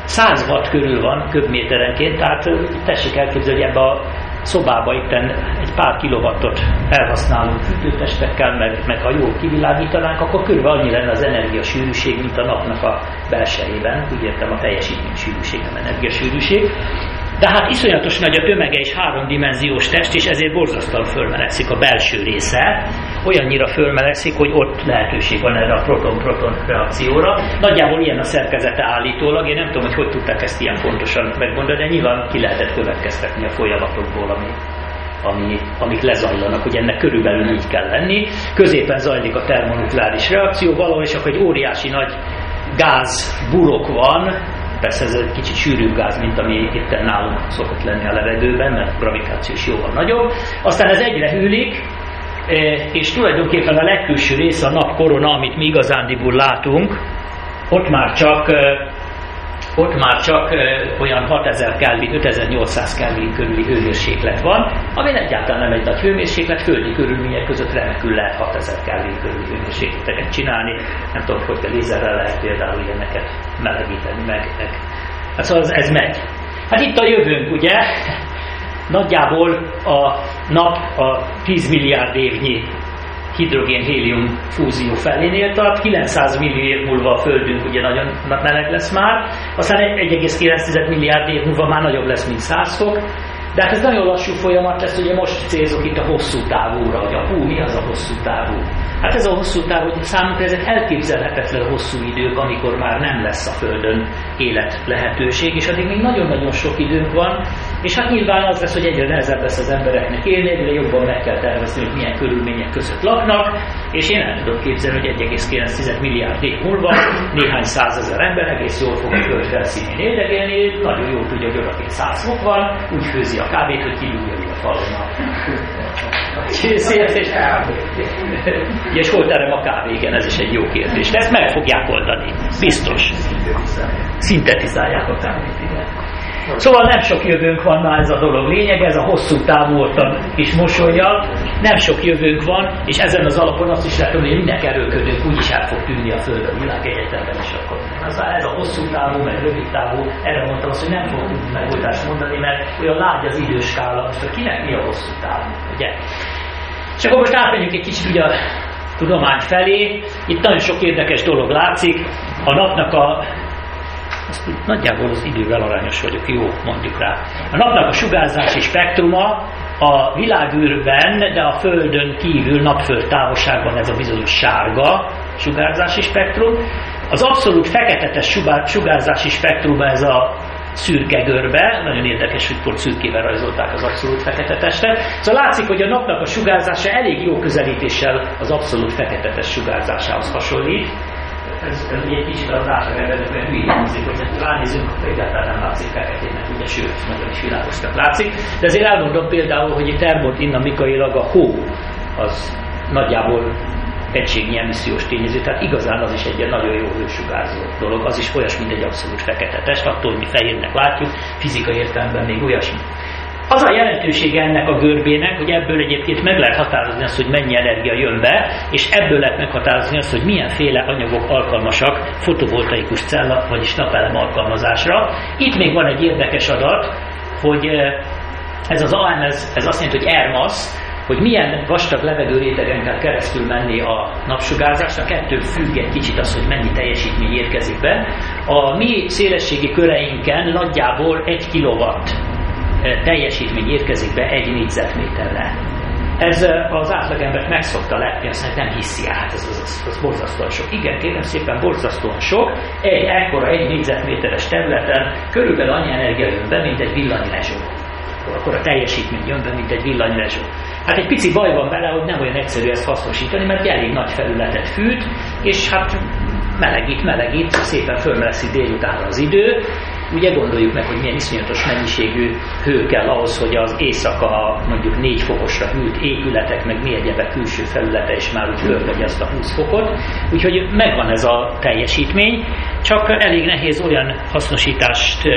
100 watt körül van köbméterenként, tehát tessék elképzelni, ebbe a szobába itt egy pár kilowattot felhasználunk fűtőtestekkel, meg, meg ha jól kivilágítanánk, akkor körülbelül annyi lenne az energiasűrűség, mint a napnak a belsejében. Úgy értem a teljesítmény sűrűség, nem energiasűrűség. De hát iszonyatos nagy a tömege és háromdimenziós test, és ezért borzasztóan fölmelegszik a belső része. Olyannyira fölmelegszik, hogy ott lehetőség van erre a proton-proton reakcióra. Nagyjából ilyen a szerkezete állítólag. Én nem tudom, hogy hogy tudták ezt ilyen pontosan megmondani, de nyilván ki lehetett következtetni a folyamatokból, ami, ami, amik lezajlanak, hogy ennek körülbelül így kell lenni. Középen zajlik a termonukleáris reakció valahol, és akkor egy óriási nagy gáz burok van, Persze ez egy kicsit sűrűbb gáz, mint ami itt nálunk szokott lenni a levegőben, mert gravitáció is jóval nagyobb. Aztán ez egyre hűlik, e, és tulajdonképpen a legkülső része a nap korona, amit mi igazándiból látunk, ott már csak e, ott már csak olyan 6000 Kelvin, 5800 Kelvin körüli hőmérséklet van, ami egyáltalán nem egy nagy hőmérséklet, földi körülmények között remekül lehet 6000 Kelvin körüli hőmérsékleteket csinálni. Nem tudom, hogy a lézerrel lehet például ilyeneket melegíteni meg. Hát szóval ez, ez megy. Hát itt a jövőnk, ugye? Nagyjából a nap a 10 milliárd évnyi hidrogén-hélium fúzió felénél tart, 900 millió év múlva a Földünk ugye nagyon meleg lesz már, aztán 1,9 milliárd év múlva már nagyobb lesz, mint 100 fok, de hát ez nagyon lassú folyamat lesz, ugye most célzok itt a hosszú távúra, hogy a hú, mi az a hosszú távú? Hát ez a hosszú távú, hogy számunkra ezek elképzelhetetlen hosszú idők, amikor már nem lesz a Földön élet lehetőség, és addig még nagyon-nagyon sok időnk van, és hát nyilván az lesz, hogy egyre nehezebb lesz az embereknek élni, egyre jobban meg kell tervezni, hogy milyen körülmények között laknak, és én el tudom képzelni, hogy 1,9 milliárd év múlva néhány százezer ember egész jól fog a föld felszínén éldegélni, nagyon jól tudja, hogy odakint száz fok van, úgy főzi a kávét, hogy kidugja a falon Szélsz és és hol terem a kávé? Igen, ez is egy jó kérdés. De ezt meg fogják oldani. Biztos. Szintetizálják a kávét, igen. Szóval nem sok jövőnk van már ez a dolog lényeg, ez a hosszú távú is mosolya, nem sok jövőnk van, és ezen az alapon azt is lehet hogy minden erőködők úgyis el fog tűnni a Földön, világegyetemben is akkor. Az ez a hosszú távú, meg rövid távú, erre mondtam azt, hogy nem fogok tudni megoldást mondani, mert olyan lágy az időskála, most kinek mi a hosszú távú, ugye? És akkor most átmegyünk egy kicsit ugye a tudomány felé. Itt nagyon sok érdekes dolog látszik. A napnak a azt nagyjából az idővel arányos vagyok, jó, mondjuk rá. A napnak a sugárzási spektruma a világűrben, de a Földön kívül napföld távolságban ez a bizonyos sárga sugárzási spektrum. Az abszolút feketetes sugárzási spektrum ez a szürke görbe, nagyon érdekes, hogy pont szürkével rajzolták az abszolút fekete testet. Szóval látszik, hogy a napnak a sugárzása elég jó közelítéssel az abszolút feketetes sugárzásához hasonlít. Ez, ez egy kicsit az átlagembernek hülyén hangzik, hogy ránézünk, akkor egyáltalán nem látszik feketének, ugye, sőt, nagyon is világosnak látszik. De azért elmondom például, hogy itt mikailag a hó az nagyjából egységnyi emissziós tényező, tehát igazán az is egy nagyon jó hősugárzó dolog, az is olyas, mint egy abszolút fekete test, attól, mi fehérnek látjuk, fizikai értelemben még olyasmi. Az a jelentősége ennek a görbének, hogy ebből egyébként meg lehet határozni azt, hogy mennyi energia jön be, és ebből lehet meghatározni azt, hogy milyenféle anyagok alkalmasak fotovoltaikus cella, vagyis napelem alkalmazásra. Itt még van egy érdekes adat, hogy eh, ez az AM, ez, ez azt jelenti, hogy Airmass, hogy milyen vastag levegőrétegen kell keresztül menni a napsugárzásnak, ettől függ egy kicsit az, hogy mennyi teljesítmény érkezik be. A mi szélességi köreinkken nagyjából egy kilowatt teljesítmény érkezik be egy négyzetméterre. Ez az átlagembert megszokta lepni, azt mondja, nem hiszi át, ez, az, az borzasztóan sok. Igen, kérem szépen, borzasztóan sok. Egy ekkora, egy négyzetméteres területen körülbelül annyi energia jön be, mint egy villanylezsó akkor a teljesítmény jön be, mint egy villanylezsó. Hát egy pici baj van vele, hogy nem olyan egyszerű ezt hasznosítani, mert elég nagy felületet fűt, és hát melegít, melegít, szépen fölmeleszik délutánra az idő. Ugye gondoljuk meg, hogy milyen iszonyatos mennyiségű hő kell ahhoz, hogy az éjszaka mondjuk 4 fokosra hűlt épületek, meg mi egyebek külső felülete is már úgy fölvegye azt a 20 fokot. Úgyhogy megvan ez a teljesítmény, csak elég nehéz olyan hasznosítást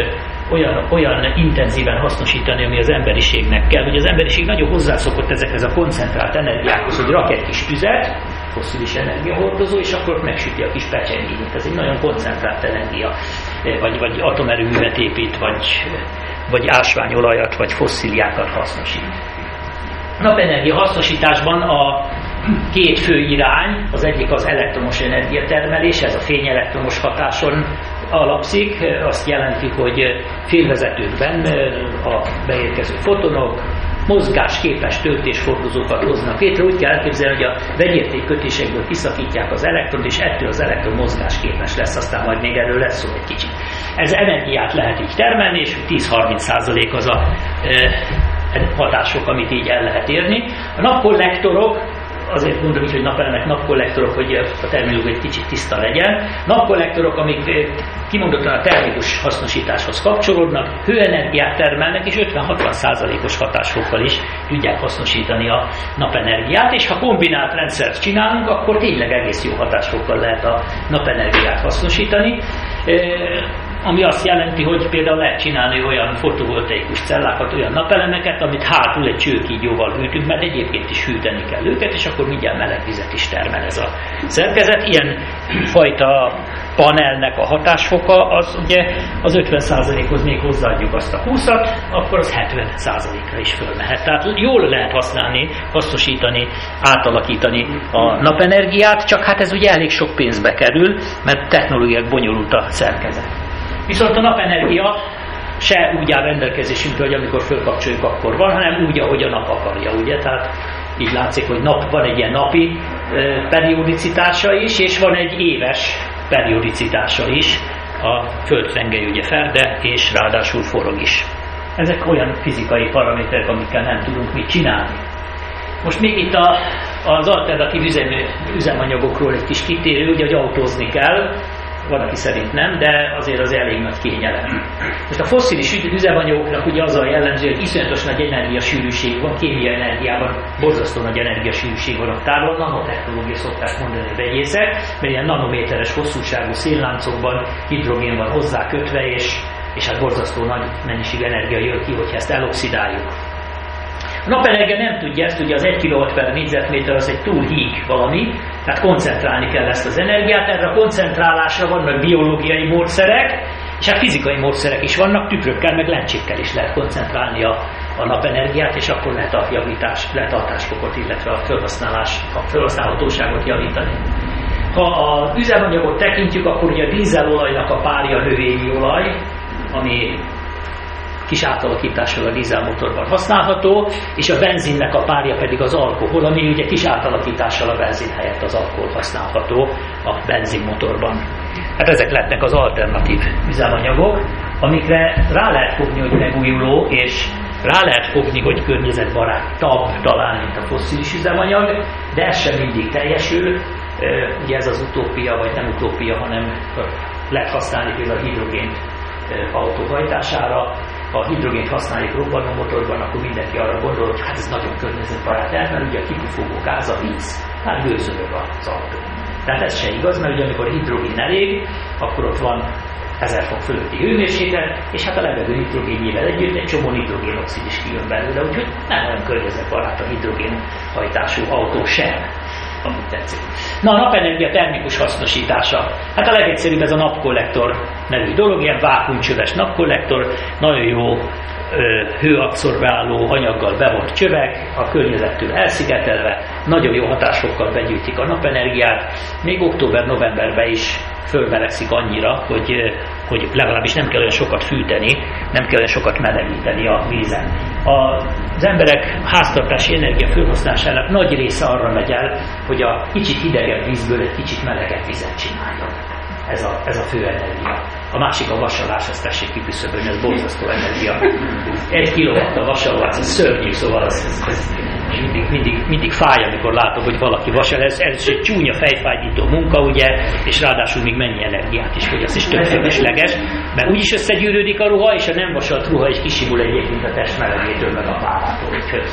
olyan, olyan intenzíven hasznosítani, ami az emberiségnek kell, hogy az emberiség nagyon hozzászokott ezekhez a koncentrált energiákhoz, hogy rak egy kis tüzet, fosszilis energiahordozó, és akkor megsüti a kis pecsengét. Ez egy nagyon koncentrált energia, vagy, vagy atomerőművet épít, vagy, vagy ásványolajat, vagy fossziliákat hasznosít. Napenergia hasznosításban a két fő irány, az egyik az elektromos energiatermelés, ez a fényelektromos hatáson alapszik, azt jelenti, hogy félvezetőkben a beérkező fotonok, mozgásképes töltésfordozókat hoznak létre. Úgy kell elképzelni, hogy a vegyérték kötésekből kiszakítják az elektron, és ettől az elektron mozgásképes lesz, aztán majd még erről lesz szó egy kicsit. Ez energiát lehet így termelni, és 10-30% az a e, hatások, amit így el lehet érni. A napkollektorok azért mondom hogy napelemek, napkollektorok, hogy a terminológia egy kicsit tiszta legyen. Napkollektorok, amik eh, kimondottan a termikus hasznosításhoz kapcsolódnak, hőenergiát termelnek, és 50-60%-os hatásfokkal is tudják hasznosítani a napenergiát, és ha kombinált rendszert csinálunk, akkor tényleg egész jó hatásfokkal lehet a napenergiát hasznosítani. Ami azt jelenti, hogy például lehet csinálni olyan fotovoltaikus cellákat, olyan napelemeket, amit hátul egy csőkígyóval hűtünk, mert egyébként is hűteni kell őket, és akkor mindjárt meleg vizet is termel ez a szerkezet. Ilyen fajta panelnek a hatásfoka, az ugye az 50%-hoz még hozzáadjuk azt a 20-at, akkor az 70%-ra is fölmehet. Tehát jól lehet használni, hasznosítani, átalakítani a napenergiát, csak hát ez ugye elég sok pénzbe kerül, mert technológiák bonyolult a szerkezet. Viszont a napenergia se úgy áll rendelkezésünkre, hogy amikor fölkapcsoljuk, akkor van, hanem úgy, ahogy a nap akarja, ugye? Tehát így látszik, hogy nap, van egy ilyen napi periodicitása is, és van egy éves periodicitása is. A földrengely ugye ferde, és ráadásul forog is. Ezek olyan fizikai paraméterek, amikkel nem tudunk mit csinálni. Most még itt a, az alternatív üzemű, üzemanyagokról egy kis kitérő, ugye, hogy autózni kell, van, aki szerint nem, de azért az elég nagy kényelem. Most a fosszilis üzemanyagoknak ugye az a jellemző, hogy iszonyatos nagy energiasűrűség van, kémiai energiában borzasztó nagy energiasűrűség van a távol, nanotechnológia szokták mondani a vegyészek, mert ilyen nanométeres hosszúságú szélláncokban hidrogén van hozzá kötve, és és hát borzasztó nagy mennyiség energia jön ki, hogyha ezt eloxidáljuk. A napenergia nem tudja ezt, ugye az 1 kW per négyzetméter az egy túl híg valami, tehát koncentrálni kell ezt az energiát, erre a koncentrálásra vannak biológiai módszerek, és hát fizikai módszerek is vannak, tükrökkel, meg lencsékkel is lehet koncentrálni a, a napenergiát, és akkor lehet a javítás, lehet a hatásfokot, illetve a felhasználás, a felhasználhatóságot javítani. Ha a üzemanyagot tekintjük, akkor ugye a dízelolajnak a párja növényi olaj, ami kis átalakítással a dízelmotorban használható, és a benzinnek a párja pedig az alkohol, ami ugye kis átalakítással a benzin helyett az alkohol használható a benzinmotorban. Hát ezek lehetnek az alternatív üzemanyagok, amikre rá lehet fogni, hogy megújuló, és rá lehet fogni, hogy környezetbarát tab talán, mint a fosszilis üzemanyag, de ez sem mindig teljesül. Ugye ez az utópia, vagy nem utópia, hanem lehet használni például a hidrogént autóhajtására, ha a hidrogént használjuk robbanómotorban, akkor mindenki arra gondol, hogy hát ez nagyon környezetbarát el, mert ugye a kipufogó gáz a víz, hát gőzölög az autó. Tehát ez se igaz, mert ugye amikor hidrogén elég, akkor ott van 1000 fok fölötti hőmérséklet, és hát a levegő nitrogénjével együtt egy csomó nitrogénoxid is kijön belőle, úgyhogy nem olyan környezetbarát a hidrogén hajtású autó sem amit tetszik. Na, a napenergia termikus hasznosítása. Hát a legegyszerűbb ez a napkollektor nevű dolog, ilyen vákumcsöves napkollektor, nagyon jó hőabszorbáló anyaggal bevont csövek, a környezettől elszigetelve, nagyon jó hatásfokkal begyűjtik a napenergiát, még október-novemberben is fölmelegszik annyira, hogy, hogy legalábbis nem kell olyan sokat fűteni, nem kell olyan sokat melegíteni a vízen. Az emberek háztartási energia felhasználásának nagy része arra megy el, hogy a kicsit hidegebb vízből egy kicsit melegebb vizet csináljon. Ez a, ez a fő energia. A másik a vasalás, ezt tessék kiküszöbölni, ez borzasztó energia. Egy kilowatt a vasalás, ez szörnyű, szóval az, ez, ez mindig, mindig, mindig fáj, amikor látom, hogy valaki vasal. Ez, ez egy csúnya fejfájdító munka, ugye, és ráadásul még mennyi energiát is fogyaszt, és több fölösleges, mert úgyis összegyűrődik a ruha, és a nem vasalt ruha is kisimul egyébként a test melegétől, meg a párától. Úgyhogy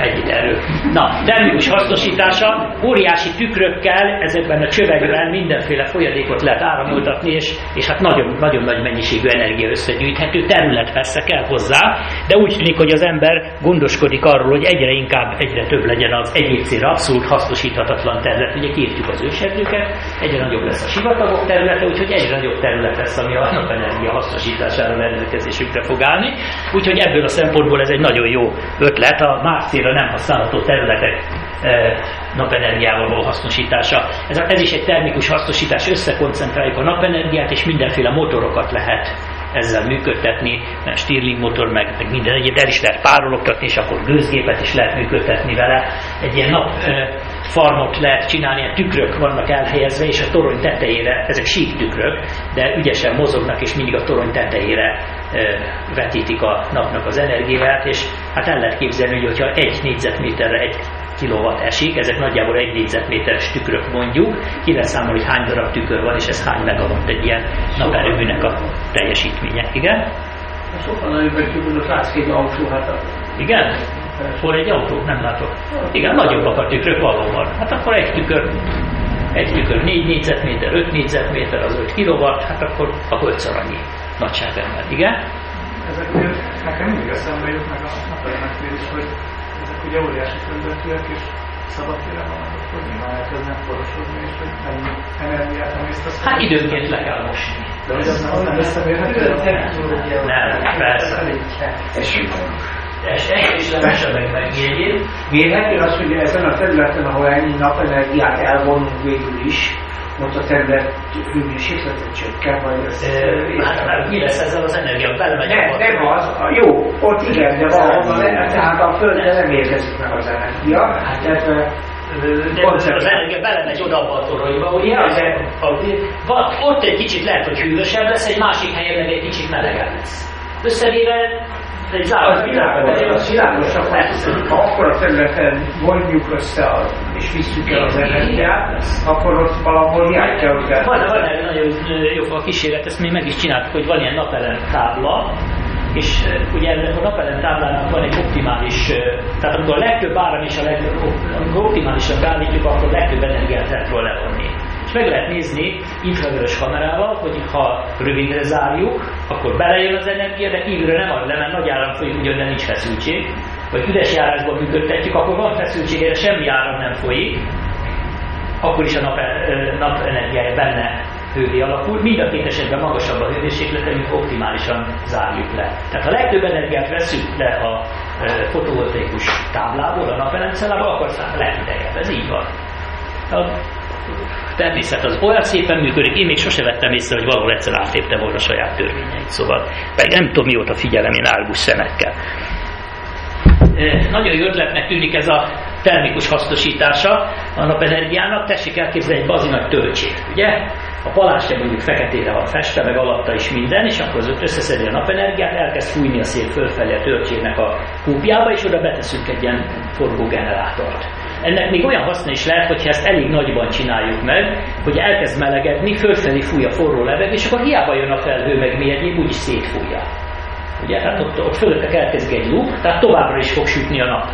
egy erő. Na, termikus hasznosítása, óriási tükrökkel, ezekben a csövekben mindenféle folyadékot lehet áramoltatni, és, és hát nagyon, nagyon nagy mennyiségű energia összegyűjthető, terület persze kell hozzá, de úgy tűnik, hogy az ember gondoskodik arról, hogy egyre inkább, egyre több legyen az egyéb célra abszolút hasznosíthatatlan terület. Ugye kiírtjuk az őserdőket, egyre nagyobb lesz a sivatagok területe, úgyhogy egyre nagyobb terület lesz, ami a napenergia hasznosítására rendelkezésünkre fog állni. Úgyhogy ebből a szempontból ez egy nagyon jó ötlet. A márciára nem használható területek e, napenergiával való hasznosítása. Ez, ez is egy termikus hasznosítás, összekoncentráljuk a napenergiát, és mindenféle motorokat lehet ezzel működtetni, mert Stirling motor, meg, meg minden egyet el is lehet párologtatni, és akkor gőzgépet is lehet működtetni vele. Egy ilyen nap e, farmot lehet csinálni, ilyen tükrök vannak elhelyezve, és a torony tetejére, ezek sík tükrök, de ügyesen mozognak, és mindig a torony tetejére vetítik a napnak az energiát, és hát el lehet képzelni, hogy hogyha egy négyzetméterre egy kilowatt esik, ezek nagyjából egy négyzetméteres tükrök mondjuk, ki lehet számolni, hogy hány darab tükör van, és ez hány megawatt egy ilyen naperőműnek a teljesítménye. Igen? Sokkal nagyobb tükör, látsz egy autó, hát Igen? Hol egy autó? Nem látok. Igen, nagyobbak a tükrök valóban. Hát akkor egy tükör, egy tükör 4 négyzetméter, 5 négyzetméter, az 5 kilowatt, hát akkor, akkor 5 annyi nagyságrendben. Igen? Ezeknél nekem mindig eszembe jut meg a napelemeknél is, hogy ezek ugye óriási területűek, és szabadtére vannak, akkor nyilván elkezdenek porosodni, és hogy ennyi energiát emésztesz. Hát időnként le kell mosni. De hogy az nem, nem összemérhető? Nem, persze. És is lemesemek meg jegyét. Mérhető az, hogy ezen a területen, ahol ennyi napenergiát elvonunk végül is, ott a terület hőmérsékletet csökken, vagy ez... Hát már mi lesz ezzel az energia? Belemegy nem, nem az, a, jó, ott igen, de valahol tehát a földre nem érkezik meg az energia, illetve de az energia belemegy oda abba a toronyba, ugye? Az, a, a, ott egy kicsit lehet, hogy hűvösebb lesz, egy másik helyen meg egy kicsit melegebb lesz. Összevéve egy zárat világos, az világos, ha akkor a területen vonjuk össze a, és visszük el az energiát, akkor ott valahol kell, hogy Van, van erre nagyon jó a kísérlet, ezt mi meg is csináltuk, hogy van ilyen napelem tábla, és ugye a napelem táblának van egy optimális, tehát amikor a legtöbb áram és a legtöbb, amikor optimálisan beállítjuk, akkor a legtöbb energiát lehet róla levonni És meg lehet nézni infravörös kamerával, hogy ha rövidre zárjuk, akkor belejön az energia, de kívülre nem ad le, mert nagy áram folyik, ugyan nincs feszültség. Vagy üres járásban működtetjük, akkor van feszültség, de semmi áram nem folyik, akkor is a nap, nap energiája benne hővé alakul. Mind a két esetben magasabb a hőmérséklete, mint optimálisan zárjuk le. Tehát ha legtöbb energiát veszük le a fotovoltaikus táblából, a napelemcellából, akkor legidegebb. Ez így van. A természet az olyan szépen működik, én még sose vettem észre, hogy valahol egyszer átlépte volna a saját törvényeit. Szóval, pedig nem tudom mióta figyelem én álgus szemekkel. Nagyon jó ötletnek tűnik ez a termikus hasznosítása a napenergiának. Tessék elképzelni egy bazinak töltsét, ugye? A palásja mondjuk feketére van festve, meg alatta is minden, és akkor az összeszedi a napenergiát, elkezd fújni a szél fölfelé a töltsének a kúpjába, és oda beteszünk egy ilyen forgógenerátort. Ennek még olyan haszna is lehet, hogyha ezt elég nagyban csináljuk meg, hogy elkezd melegedni, fölfelé fúj a forró levegő, és akkor hiába jön a felhő, meg mi egyéb, úgyis szétfújja. Ugye, tehát ott, ott fölötte keletkezik egy luk, tehát továbbra is fog sütni a nap.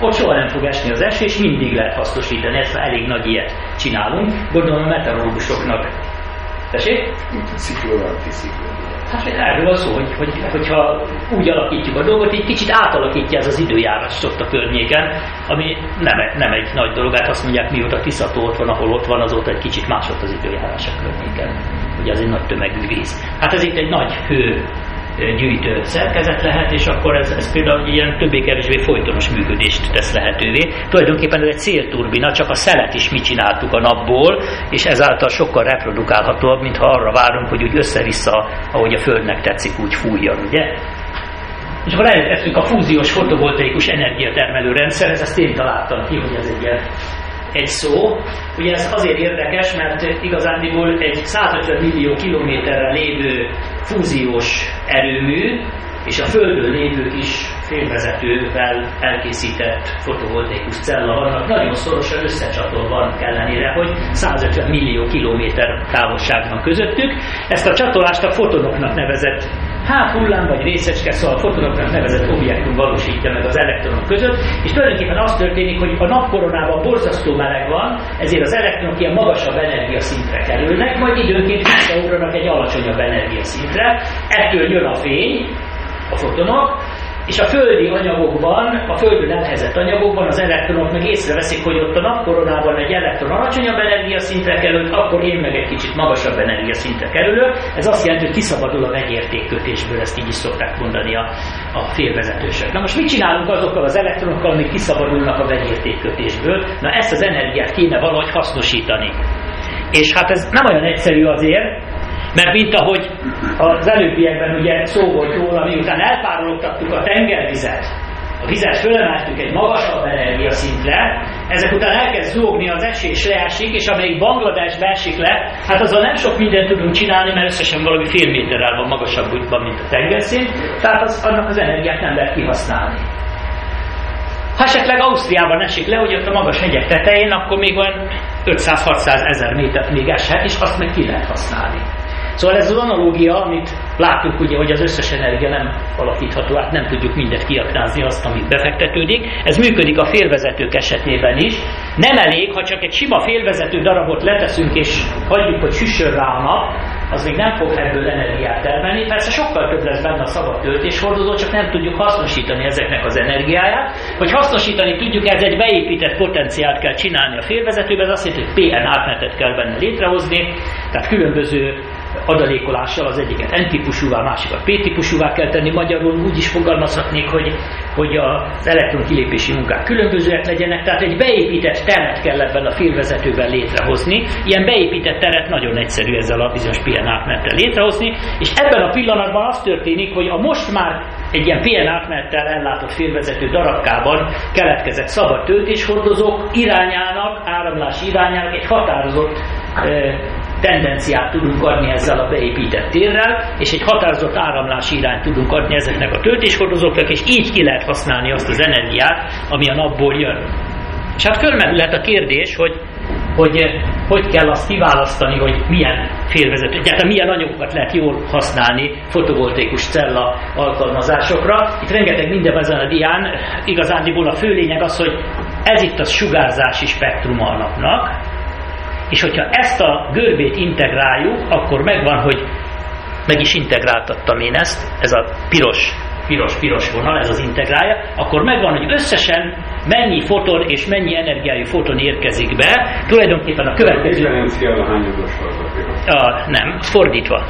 Ott soha nem fog esni az eső, és mindig lehet hasznosítani, ezt már elég nagy ilyet csinálunk. Gondolom a meteorológusoknak. Tessék? Sziklon, antisziklon. Hát erről van szó, hogy, hogy, hogyha úgy alakítjuk a dolgot, egy kicsit átalakítja ez az időjárás ott a környéken, ami nem, nem egy nagy dolog, hát azt mondják, mióta Tiszató ott van, ahol ott van, azóta egy kicsit más ott az időjárás a környéken. Ugye az egy nagy tömegű víz. Hát ez itt egy nagy hő gyűjtő szerkezet lehet, és akkor ez, ez például ilyen többé-kevésbé folytonos működést tesz lehetővé. Tulajdonképpen ez egy célturbina, csak a szelet is mi csináltuk a napból, és ezáltal sokkal reprodukálhatóbb, mintha arra várunk, hogy úgy össze-vissza, ahogy a Földnek tetszik, úgy fújjon, ugye? És akkor elérkeztünk a fúziós fotovoltaikus energiatermelő rendszerhez, ezt én találtam ki, hogy ez egy ilyen egy szó. Ugye ez azért érdekes, mert igazándiból egy 150 millió kilométerre lévő fúziós erőmű, és a Földön lévő kis félvezetővel elkészített fotovoltaikus cella vannak nagyon szorosan összecsatolva ellenére, hogy 150 millió kilométer távolság van közöttük. Ezt a csatolást a fotonoknak nevezett hát hullám vagy részecske, szóval a fotonoknak nevezett objektum valósítja meg az elektronok között, és tulajdonképpen az történik, hogy a napkoronában borzasztó meleg van, ezért az elektronok ilyen magasabb energiaszintre kerülnek, majd időnként visszaugranak egy alacsonyabb energiaszintre, ettől jön a fény, a fotonok, és a földi anyagokban, a földön elhelyezett anyagokban az elektronok meg észreveszik, hogy ott a napkoronában egy elektron alacsonyabb energiaszintre került, akkor én meg egy kicsit magasabb energiaszintre kerülök. Ez azt jelenti, hogy kiszabadul a vegyértékkötésből, ezt így is szokták mondani a, a félvezetősök. Na most mit csinálunk azokkal az elektronokkal, amik kiszabadulnak a vegyértékkötésből? Na ezt az energiát kéne valahogy hasznosítani. És hát ez nem olyan egyszerű azért, mert mint ahogy az előbbiekben ugye szó volt róla, miután elpárologtattuk a tengervizet, a vizet fölemeltük egy magasabb energiaszintre, ezek után elkezd zúgni az esés leesik, és amelyik Bangladesbe esik le, hát azzal nem sok mindent tudunk csinálni, mert összesen valami fél méterrel van magasabb útban, mint a tengerszint, tehát az, annak az energiát nem lehet kihasználni. Ha esetleg Ausztriában esik le, hogy ott a magas hegyek tetején, akkor még olyan 500-600 ezer métert még eshet, és azt meg ki lehet használni. Szóval ez az analógia, amit látjuk ugye, hogy az összes energia nem alakítható át, nem tudjuk mindet kiaknázni azt, amit befektetődik. Ez működik a félvezetők esetében is. Nem elég, ha csak egy sima félvezető darabot leteszünk és hagyjuk, hogy süssön rá a nap, az még nem fog ebből energiát termelni. Persze sokkal több lesz benne a szabad töltéshordozó, csak nem tudjuk hasznosítani ezeknek az energiáját. Hogy hasznosítani tudjuk, ez egy beépített potenciált kell csinálni a félvezetőbe, ez azt jelenti, hogy PN átmenetet kell benne létrehozni, tehát különböző adalékolással az egyiket N-típusúvá, másikat P-típusúvá kell tenni. Magyarul úgy is fogalmazhatnék, hogy, hogy az elektron kilépési munkák különbözőek legyenek, tehát egy beépített teret kell ebben a félvezetőben létrehozni. Ilyen beépített teret nagyon egyszerű ezzel a bizonyos PN átmenettel létrehozni, és ebben a pillanatban az történik, hogy a most már egy ilyen PN átmenettel ellátott félvezető darabkában keletkezett szabad töltéshordozók irányának, áramlás irányának egy határozott tendenciát tudunk adni ezzel a beépített térrel, és egy határozott áramlási irányt tudunk adni ezeknek a töltéshordozóknak, és így ki lehet használni azt az energiát, ami a napból jön. És hát fölmerülhet a kérdés, hogy hogy hogy kell azt kiválasztani, hogy milyen félvezető, egyáltalán milyen anyagokat lehet jól használni fotovoltaikus cella alkalmazásokra. Itt rengeteg minden ezen a dián, igazándiból a fő lényeg az, hogy ez itt a sugárzási spektrum a napnak, és hogyha ezt a görbét integráljuk, akkor megvan, hogy meg is integráltattam én ezt, ez a piros piros-piros vonal, ez az integrálja, akkor megvan, hogy összesen mennyi foton és mennyi energiájú foton érkezik be. Tulajdonképpen a következő... A, nem, fordítva.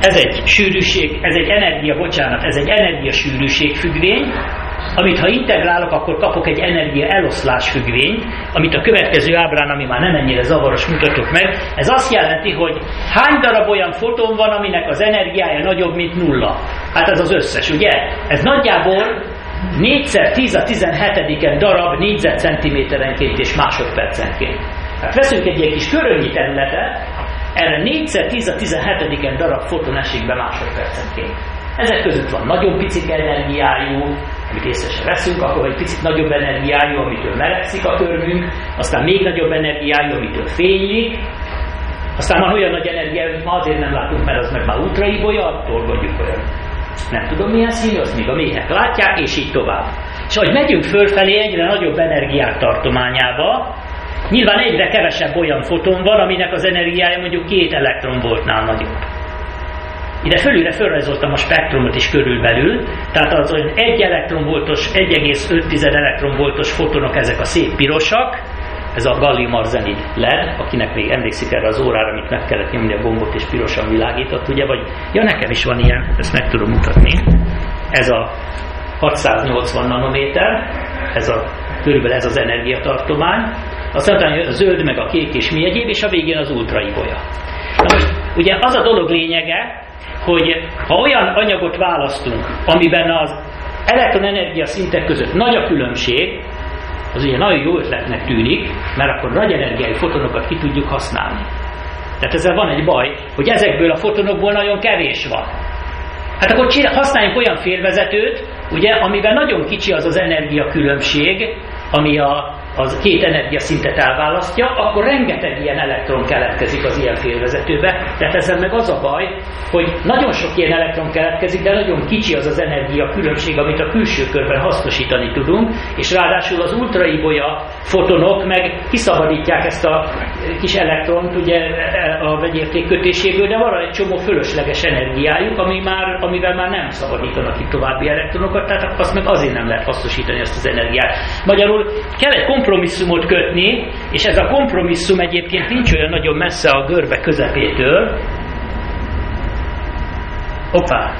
Ez egy sűrűség, ez egy energia, bocsánat, ez egy energia sűrűség függvény, amit ha integrálok, akkor kapok egy energia eloszlás függvényt, amit a következő ábrán, ami már nem ennyire zavaros mutatok meg, ez azt jelenti, hogy hány darab olyan foton van, aminek az energiája nagyobb, mint nulla. Hát ez az összes, ugye? Ez nagyjából 4 10 a 17 darab négyzetcentiméterenként és másodpercenként. Hát veszünk egy ilyen kis körönnyi területet, erre 4 10 a 17 darab foton esik be másodpercenként. Ezek között van nagyon picik energiájú, amit észre sem veszünk, akkor egy picit nagyobb energiájú, amitől melegszik a körmünk, aztán még nagyobb energiájú, amitől fénylik, aztán van olyan nagy energia, amit ma azért nem látunk, mert az meg már ultraibolya, attól vagyunk olyan nem tudom milyen színű, azt még a méhek látják, és így tovább. És ahogy megyünk fölfelé egyre nagyobb energiák tartományába, nyilván egyre kevesebb olyan foton van, aminek az energiája mondjuk két elektronvoltnál nagyobb. Ide fölülre fölrajzoltam a spektrumot is körülbelül, tehát az olyan 1 elektronvoltos, 1,5 elektronvoltos fotonok ezek a szép pirosak, ez a gallium arzenid LED, akinek még emlékszik erre az órára, amit meg kellett nyomni a gombot és pirosan világított, ugye, vagy ja nekem is van ilyen, ezt meg tudom mutatni. Ez a 680 nanométer, ez a, körülbelül ez az energiatartomány, aztán a zöld, meg a kék és mi egyéb, és a végén az ultraibolya. Na most ugye az a dolog lényege, hogy ha olyan anyagot választunk, amiben az elektronenergia szintek között nagy a különbség, az ugye nagyon jó ötletnek tűnik, mert akkor nagy energiai fotonokat ki tudjuk használni. Tehát ezzel van egy baj, hogy ezekből a fotonokból nagyon kevés van. Hát akkor használjunk olyan félvezetőt, ugye, amiben nagyon kicsi az az energia különbség, ami a az két energiaszintet elválasztja, akkor rengeteg ilyen elektron keletkezik az ilyen félvezetőbe. Tehát ezzel meg az a baj, hogy nagyon sok ilyen elektron keletkezik, de nagyon kicsi az az energia különbség, amit a külső körben hasznosítani tudunk, és ráadásul az ultraibolya fotonok meg kiszabadítják ezt a kis elektront ugye a vegyérték kötéséből, de van egy csomó fölösleges energiájuk, ami már, amivel már nem szabadítanak ki további elektronokat, tehát azt meg azért nem lehet hasznosítani ezt az energiát. Magyarul kell egy kompromisszumot kötni, és ez a kompromisszum egyébként nincs olyan nagyon messze a görbe közepétől. Hoppá!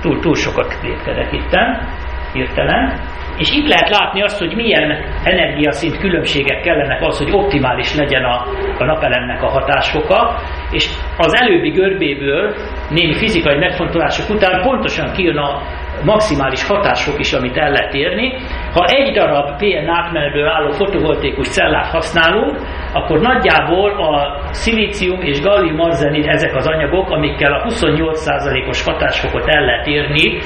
Túl, túl sokat lépkedek itten, hirtelen. És itt lehet látni azt, hogy milyen energiaszint különbségek kellenek az, hogy optimális legyen a, a napelemnek a hatásfoka, és az előbbi görbéből némi fizikai megfontolások után pontosan kijön a maximális hatásfok is, amit el lehet érni. Ha egy darab PN átmenetből álló fotovoltaikus cellát használunk, akkor nagyjából a szilícium és gallium arzenid ezek az anyagok, amikkel a 28%-os hatásfokot el lehet érni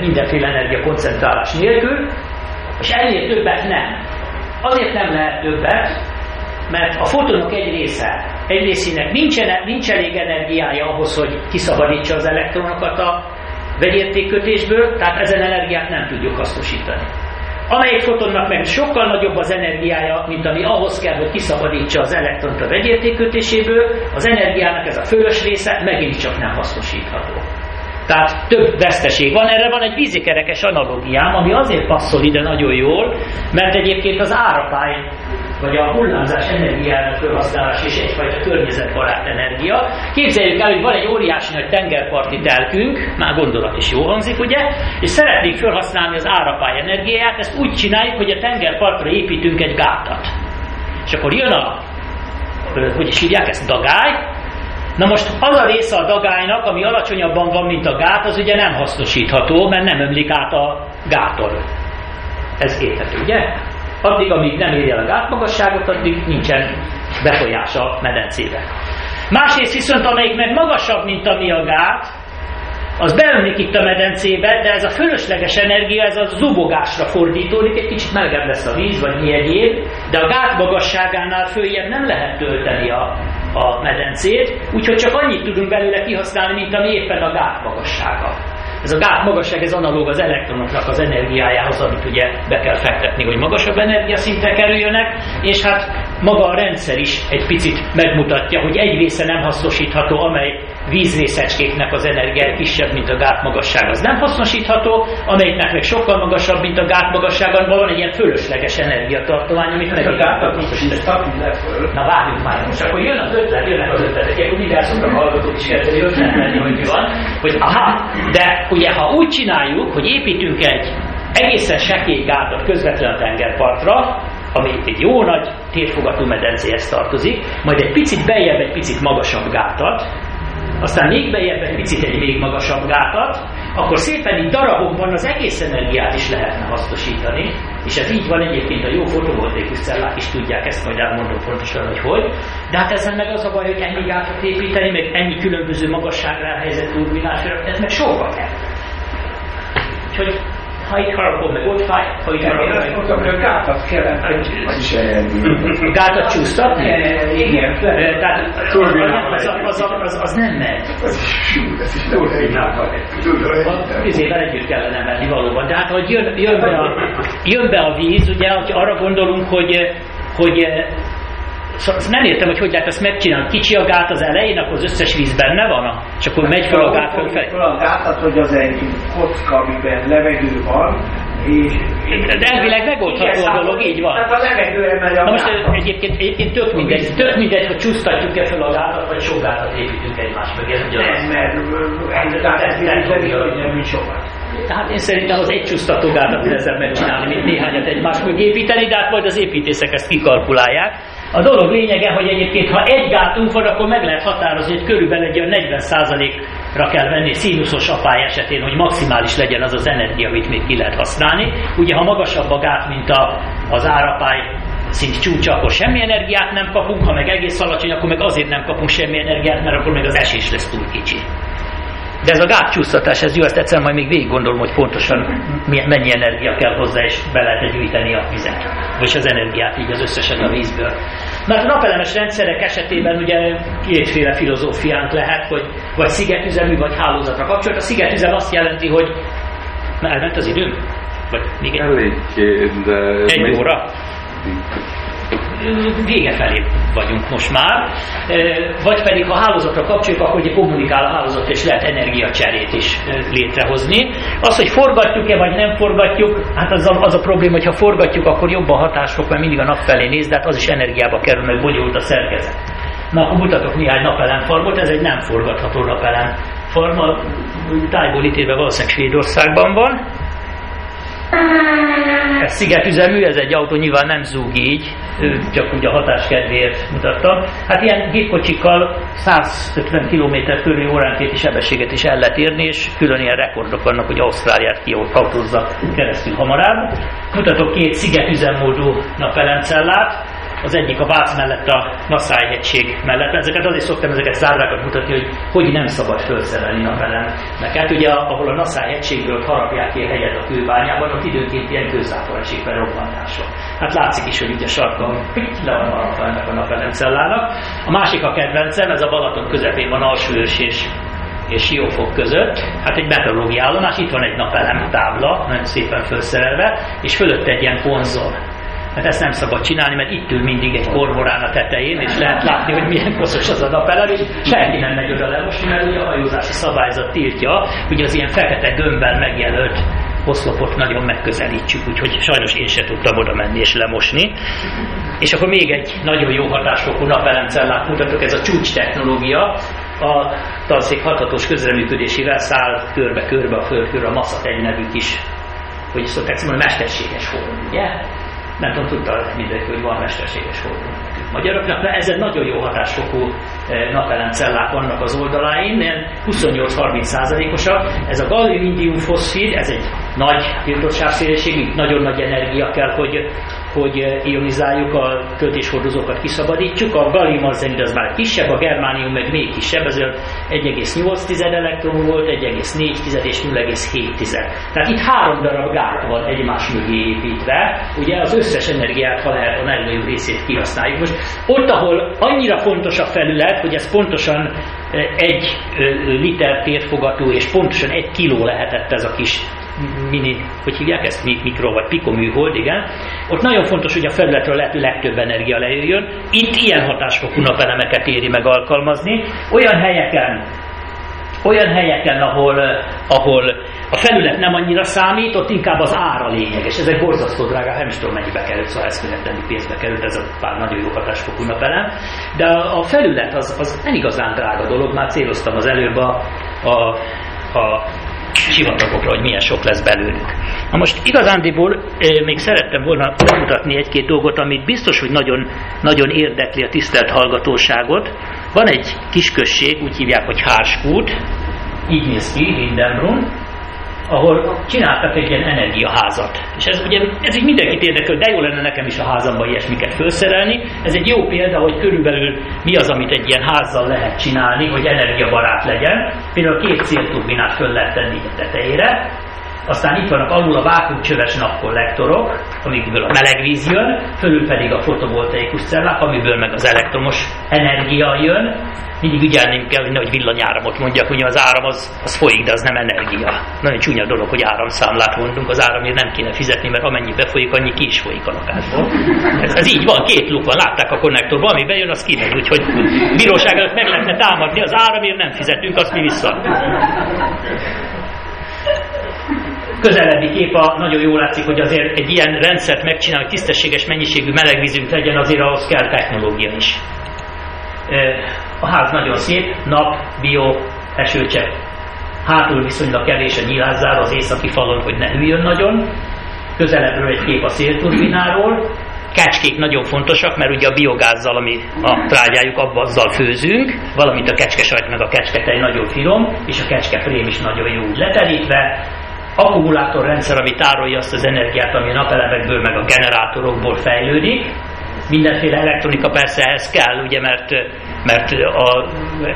mindenféle energiakoncentrálás nélkül, és ennél többet nem. Azért nem lehet többet, mert a fotonok egy része, egy részének nincs, nincs elég energiája ahhoz, hogy kiszabadítsa az elektronokat a vegyértékkötésből, tehát ezen energiát nem tudjuk hasznosítani. Amelyik fotonnak meg sokkal nagyobb az energiája, mint ami ahhoz kell, hogy kiszabadítsa az elektront a vegyértékkötéséből, az energiának ez a fölös része megint csak nem hasznosítható. Tehát több veszteség van. Erre van egy vízikerekes analogiám, ami azért passzol ide nagyon jól, mert egyébként az árapály vagy a hullámzás energiának felhasználás is egyfajta környezetbarát energia. Képzeljük el, hogy van egy óriási nagy tengerparti telkünk, már gondolat is jó hangzik, ugye, és szeretnék felhasználni az árapály energiáját, ezt úgy csináljuk, hogy a tengerpartra építünk egy gátat. És akkor jön a, hogy is hívják ezt, dagály, Na most az a része a dagálynak, ami alacsonyabban van, mint a gát, az ugye nem hasznosítható, mert nem ömlik át a gáton. Ez érthető, ugye? Addig, amíg nem éri el a gátmagasságot, addig nincsen befolyás a medencébe. Másrészt viszont, amelyik meg magasabb, mint ami a gát, az beömlik itt a medencébe, de ez a fölösleges energia, ez a zubogásra fordítódik, egy kicsit melegebb lesz a víz, vagy mi egyéb, de a gát magasságánál följebb nem lehet tölteni a, a medencét, úgyhogy csak annyit tudunk belőle kihasználni, mint ami éppen a gát magassága. Ez a gát magasság, ez analóg az elektronoknak az energiájához, amit ugye be kell fektetni, hogy magasabb energiaszintre kerüljönek, és hát maga a rendszer is egy picit megmutatja, hogy egy része nem hasznosítható, amely vízrészecskéknek az energia kisebb, mint a gát magasság. Az nem hasznosítható, amelyiknek meg sokkal magasabb, mint a gát magasságon, van egy ilyen fölösleges energiatartomány, amit meg gátat Na várjuk már, most akkor jön az ötlet, jönnek az ötletek, mindjárt szoktak hallgatók is kezdeni ötletelni, hogy mi van, hogy aha, de ugye ha úgy csináljuk, hogy építünk egy egészen sekély gátat közvetlenül a tengerpartra, ami egy jó nagy térfogatú medencéhez tartozik, majd egy picit beljebb egy picit magasabb gátat, aztán még bejebb egy picit egy még magasabb gátat, akkor szépen így darabokban az egész energiát is lehetne hasznosítani, és ez így van egyébként a jó fotovoltaikus cellák is tudják, ezt majd elmondom pontosan, hogy hogy. De hát ezzel meg az a baj, hogy ennyi gátat építeni, meg ennyi különböző magasságra helyezett turbinásra, ez meg sokba kell. Úgyhogy ha itt harapom, meg ott fáj, ha itt harapom, meg... mondtam, hogy a gátat energia. Gátat csúsztatni? Igen. Tehát az, az, az, az nem megy. Ez is turbinával. Együtt kellene menni valóban. De hát, hogy jön, jön, be a, jön be a víz, ugye, hogy arra gondolunk, hogy, hogy Szóval nem értem, hogy hogy lehet ezt megcsinálni. Kicsi a gát az elején, akkor az összes víz benne van, és akkor megy fel a gát fölfelé. Fel a gátat, hogy az egy kocka, amiben levegő van, és... De elvileg megoldható a dolog, így van. Tehát a levegőre megy a Na most gátat. egyébként, egyébként tök mindegy, tök mindegy, hogy csúsztatjuk-e fel a gátat, vagy sok gátat építünk egymás mögé. Ez ugyanaz. Nem, mert egy nem mint sokat. Tehát én szerintem az egy csúsztató gátat nehezebb megcsinálni, mint néhányat egymás mögé építeni, de hát majd az építészek ezt kikalkulálják. A dolog lényege, hogy egyébként ha egy gátunk van, akkor meg lehet határozni, hogy körülbelül egy olyan 40%-ra kell venni színuszos apály esetén, hogy maximális legyen az az energia, amit még ki lehet használni. Ugye ha magasabb a gát, mint a, az árapály szint csúcsa, akkor semmi energiát nem kapunk, ha meg egész alacsony, akkor meg azért nem kapunk semmi energiát, mert akkor meg az esés lesz túl kicsi. De ez a gátcsúsztatás, ez jó, ezt egyszer majd még végig gondolom, hogy pontosan milyen, mennyi energia kell hozzá, és be lehet gyűjteni a vizet, vagy az energiát így az összeset a vízből. Mert a napelemes rendszerek esetében ugye kétféle filozófiánk lehet, hogy vagy szigetüzemű, vagy hálózatra kapcsolat. A szigetüzem azt jelenti, hogy Na, elment az időm? Vagy még egy, Eléggé, de... egy óra? Vége felé vagyunk most már, vagy pedig ha hálózatra kapcsoljuk, akkor ugye kommunikál a hálózat, és lehet energiacserét is létrehozni. Az, hogy forgatjuk-e, vagy nem forgatjuk, hát az a, az a probléma, hogy ha forgatjuk, akkor jobban hatások, mert mindig a nap felé néz, de hát az is energiába kerül, meg bonyolult a szerkezet. Na, akkor mutatok néhány napelemfarmot, ez egy nem forgatható napelem farma, tájból ítélve valószínűleg Svédországban van. Ez szigetüzemű, ez egy autó nyilván nem zúg így, csak úgy a hatás kedvéért mutattam. Hát ilyen gépkocsikkal 150 km körül óránkéti sebességet is el lehet érni, és külön ilyen rekordok vannak, hogy Ausztráliát kiautózza keresztül hamarabb. Mutatok két szigetüzemmódú napelemcellát, az egyik a Vác mellett a Naszály hegység mellett. Ezeket azért szoktam ezeket zárvákat mutatni, hogy hogy nem szabad felszerelni napelemeket. Ugye ahol a Naszály hegységből harapják ki a hegyet a kőbányában, ott időnként ilyen kőzápor esik be. Hát látszik is, hogy ugye sarka, hogy le van harapva ennek a napelemcellának. A másik a kedvencem, ez a Balaton közepén van Alsóőrs és és Siófok között, hát egy meteorológiai állomás, itt van egy napelem tábla, nagyon szépen felszerelve, és fölött egy ilyen konzol. Hát ezt nem szabad csinálni, mert itt ül mindig egy kormorán a tetején, és lehet látni, hogy milyen koszos az a napelem, és senki nem megy oda lemosni, mert ugye a hajózási szabályzat tiltja, hogy az ilyen fekete gömbben megjelölt oszlopot nagyon megközelítsük, úgyhogy sajnos én sem tudtam oda menni és lemosni. És akkor még egy nagyon jó hatásfokú napelemcellát mutatok, ez a csúcs technológia, a tanszék hathatós közreműködésével száll körbe-körbe a föld körül a Massat egy nevű kis, hogy szokták mondani, mesterséges hold, ugye? Nem tudom, tudta mindenki, hogy van mesterséges hold magyaroknak. Na, ez egy nagyon jó hatásfokú napelemcellák vannak az oldaláin, ilyen 28-30 százalékosak. Ez a gallium-indium foszfid, ez egy nagy tiltottságszélesség, nagyon nagy energia kell, hogy, hogy ionizáljuk, a töltéshordozókat kiszabadítsuk. A gallium arzenid az már kisebb, a germánium meg még kisebb, ez olyan 1,8 elektron volt, 1,4 és 0,7. Tehát itt három darab gát van egymás mögé építve. Ugye az összes energiát, ha lehet, a legnagyobb részét kihasználjuk. Most ott, ahol annyira fontos a felület, hogy ez pontosan egy liter térfogatú, és pontosan egy kiló lehetett ez a kis mini, hogy hívják ezt, mikro vagy pikoműhold, igen. Ott nagyon fontos, hogy a felületről lehető legtöbb energia lejöjjön. Itt ilyen hatásfokú napelemeket éri meg alkalmazni. Olyan helyeken, olyan helyeken, ahol, ahol a felület nem annyira számít, ott inkább az ára lényeges. Ez egy borzasztó drága, nem is tudom mennyibe került, szóval eszméletlenül pénzbe került, ez a pár nagyon jó hatásfokú napelem. De a felület az, az nem igazán drága dolog, már céloztam az előbb a, a, a sivatagokra, hogy milyen sok lesz belőlük. Na most igazándiból még szerettem volna mutatni egy-két dolgot, amit biztos, hogy nagyon, nagyon érdekli a tisztelt hallgatóságot. Van egy kisközség, úgy hívják, hogy Hárskút, így néz ki, Hindenbrunn, ahol csináltak egy ilyen energiaházat. És ez ugye ez így mindenkit érdekel, de jó lenne nekem is a házamban ilyesmiket felszerelni. Ez egy jó példa, hogy körülbelül mi az, amit egy ilyen házzal lehet csinálni, hogy energiabarát legyen. Például két szélturbinát föl lehet tenni a tetejére, aztán itt vannak alul a vákumcsöves napkollektorok, amikből a meleg víz jön, fölül pedig a fotovoltaikus cellák, amiből meg az elektromos energia jön, mindig ügyelném kell, hogy nehogy villanyáramot mondjak, ugye az áram az, az folyik, de az nem energia. Nagyon csúnya dolog, hogy áramszámlát mondunk, az áramért nem kéne fizetni, mert amennyi befolyik, annyi ki is folyik a lakásból. Ez, ez így van, két luk van, látták a konnektorban, ami bejön, az kimegy, úgyhogy bíróság előtt meg lehetne támadni, az áramért nem fizetünk, azt mi vissza. Közelebbi kép a, nagyon jól látszik, hogy azért egy ilyen rendszert megcsinálni, hogy tisztességes mennyiségű melegvízünk legyen, azért ahhoz kell technológia is. A ház nagyon szép, nap, bio, esőcsepp. Hátul viszonylag kevés a nyilázzár az északi falon, hogy ne hűljön nagyon. Közelebbről egy kép a szélturbináról. Kecskék nagyon fontosak, mert ugye a biogázzal, ami a trágyájuk, azzal főzünk, valamint a kecskesajt meg a kecsketej nagyon finom, és a kecskeprém is nagyon jó úgy leterítve. Akkumulátorrendszer, ami tárolja azt az energiát, ami a napelemekből meg a generátorokból fejlődik, Mindenféle elektronika persze ehhez kell, ugye, mert, mert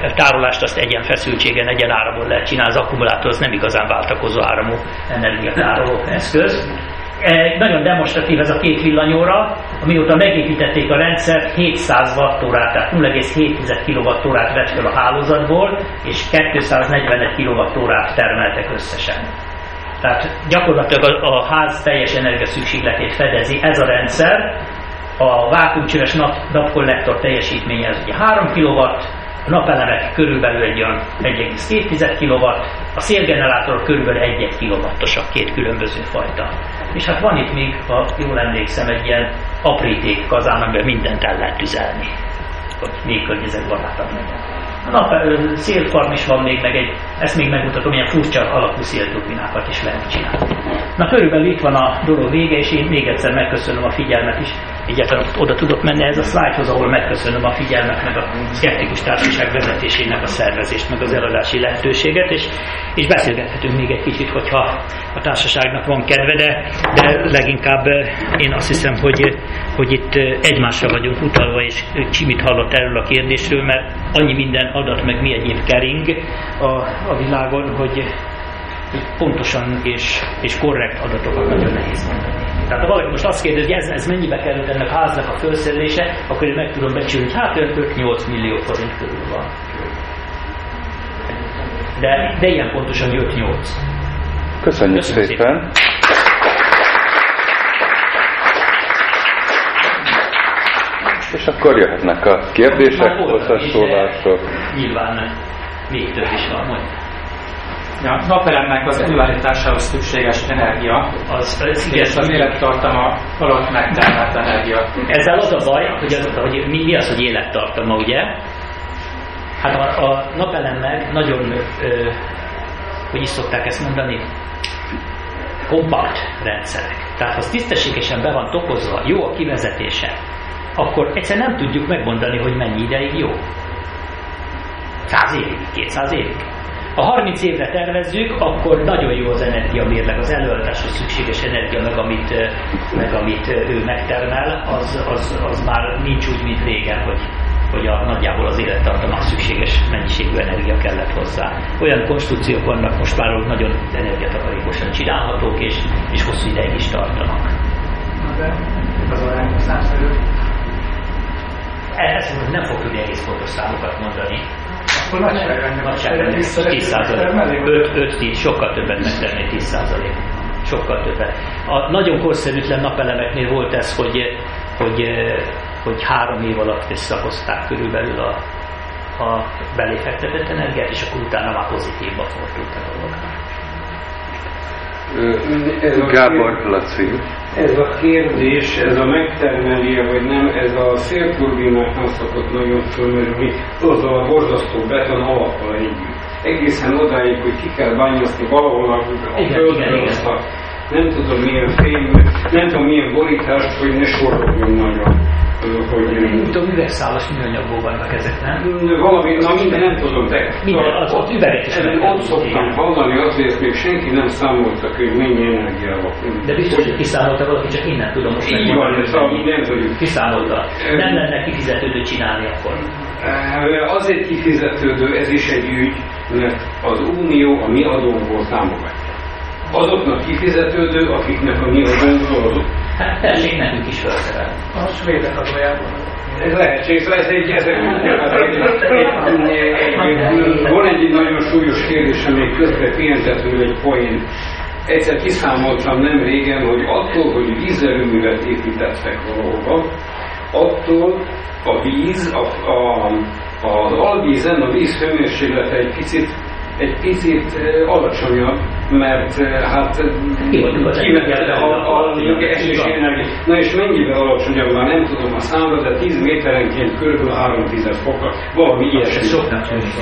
a tárolást azt egyen feszültségen, egyen áramon lehet csinálni, az akkumulátor az nem igazán váltakozó áramú energiatároló eszköz. E, nagyon demonstratív ez a két villanyóra, amióta megépítették a rendszer 700 wattórát, tehát 0,7 kWh vett fel a hálózatból, és 241 kWh termeltek összesen. Tehát gyakorlatilag a, a ház teljes energia szükségletét fedezi ez a rendszer, a vákumcsöves nap, napkollektor teljesítménye az ugye 3 kW, a napelemek körülbelül egy olyan 1,2 kW, a szélgenerátor körülbelül 1 kW-osak, két különböző fajta. És hát van itt még, ha jól emlékszem, egy ilyen apríték kazán, amiben mindent el lehet tüzelni, hogy még környezetbarátabb legyen. Nap szélfarm is van még, meg egy, ezt még megmutatom, ilyen furcsa alakú szélturbinákat is lehet csinálni. Na körülbelül itt van a dolog vége, és én még egyszer megköszönöm a figyelmet is. Egyáltalán oda tudok menni ez a szlájdhoz, ahol megköszönöm a figyelmet, meg a szkeptikus társaság vezetésének a szervezést, meg az eladási lehetőséget, és, és beszélgethetünk még egy kicsit, hogyha a társaságnak van kedve, de, de leginkább én azt hiszem, hogy, hogy itt egymásra vagyunk utalva, és Csimit hallott erről a kérdésről, mert annyi minden adat, meg mi egyéb kering a, a világon, hogy pontosan és, és korrekt adatokat nagyon nehéz mondani. Tehát ha valaki most azt kérdezi, hogy ez, ez mennyibe került ennek a háznak a felszerelése, akkor én meg tudom becsülni, hogy hát 5-8 millió forint körül van. De, de ilyen pontosan 5-8. Köszönjük Köszönöm szépen. szépen. És akkor jöhetnek a kérdések, hozzászólások. Nyilván még több is van, mondja. Ja, napelemnek az előállításához szükséges energia, az, az és az élettartama alatt megtermelt energia. Ezzel az a baj, hogy, az, hogy mi, mi az, hogy élettartama, ugye? Hát a, a napelemmel nagyon, ö, hogy is szokták ezt mondani, kompakt rendszerek. Tehát ha az tisztességesen be van tokozva, jó a kivezetése, akkor egyszer nem tudjuk megmondani, hogy mennyi ideig jó. 100 évig, 200 évig. Ha 30 évre tervezzük, akkor nagyon jó az energia mérleg, az előadáshoz szükséges energia, meg amit, meg amit ő megtermel, az, az, az már nincs úgy, mint régen, hogy, hogy a, nagyjából az élettartamnak szükséges mennyiségű energia kellett hozzá. Olyan konstrukciók vannak most már, hogy nagyon energiatakarékosan csinálhatók, és, és hosszú ideig is tartanak. De az a számszerű ezt mondom, nem fog tudni egész pontos számokat mondani. Akkor nagyságrendben. Nagyságrendben 10 százalék. 5-10, sokkal többet megtenni 10 százalék. Sokkal többet. A nagyon korszerűtlen napelemeknél volt ez, hogy, hogy, hogy három év alatt visszahozták körülbelül a, a belé fektetett energiát, és akkor utána már pozitívba fordult a dolog. Gábor Laci. Ez a kérdés, ez a megtermelje vagy nem, ez a szélturbináknak szokott nagyon fölmerülni, azzal a borzasztó beton alappal együtt. Egészen odáig, hogy ki kell bányaszni valahol a, földre azt a nem tudom milyen fény, nem tudom milyen borítást, hogy ne soroljon nagyon hogy... Nem tudom, üvegszálas műanyagból vannak ezek, nem? Valami, na minden nem tudom, de... Minden, az ott üveget is Ott szoktam hallani, ezt még senki nem számolta, hogy mennyi energiával. De biztos, hogy kiszámolta valaki, csak innen tudom most Így van, ez a, nem tudjuk. Kiszámolta. Nem lenne kifizetődő csinálni akkor. Azért kifizetődő, ez is egy ügy, mert az Unió a mi adónkból támogatja. Azoknak kifizetődő, akiknek a mi adónkból Hát tessék nekünk is felszerelni. A svédek adójában. Ez lehetséges, ez egy, ez van egy nagyon súlyos kérdés, ami közben pihentető egy poén. Egyszer kiszámoltam nem régen, hogy attól, hogy vízerőművet építettek valahova, attól a víz, a, a, az alvízen a víz hőmérséklete egy picit egy picit alacsonyabb, mert hát kivetette a, a esés energia. Na és mennyivel alacsonyabb már nem tudom a számra, de 10 méterenként kb. 3 tized fokkal, valami ilyesmi.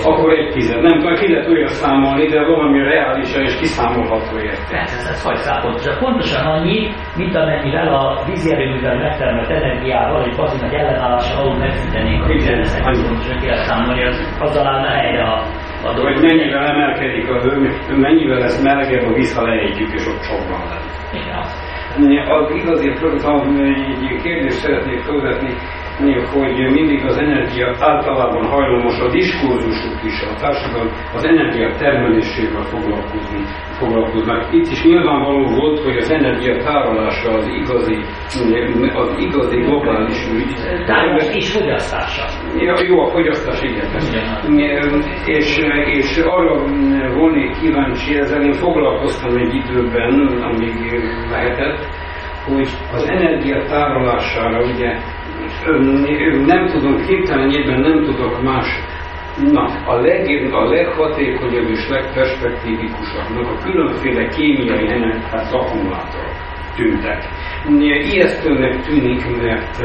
Akkor egy tized. Nem tudom, ki lehet olyan számolni, de valami reálisan és kiszámolható érte. Persze, ez hogy számolható. Pontosan annyi, mint amennyivel a vízjerőművel megtermelt energiával egy bazi nagy ellenállással alul megfűtenénk a vizet. Pontosan ki lehet számolni, az, azzal állna helyre a a hogy mennyivel emelkedik a hő, mennyivel lesz melegebb a víz, ha leétjük, és ott sokban lenne. Az igazi egy kérdést szeretnék felvetni, hogy mindig az energia általában hajlamos a diskurzusuk is, a társadalom az energia termelésével foglalkozni, foglalkoznak. Itt is nyilvánvaló volt, hogy az energia tárolása az igazi, az igazi globális ügy. Tárolás és fogyasztása. Ja, jó, a fogyasztás, igen. igen. És, és arra volnék kíváncsi, ezzel én foglalkoztam egy időben, amíg lehetett, hogy az energia tárolására ugye nem tudom, hirtelenjében nem tudok más. Na, a, leg, a leghatékonyabb és legperspektívikusabbnak a különféle kémiai energiát akkumulátorok tűntek. Ijesztőnek tűnik, mert,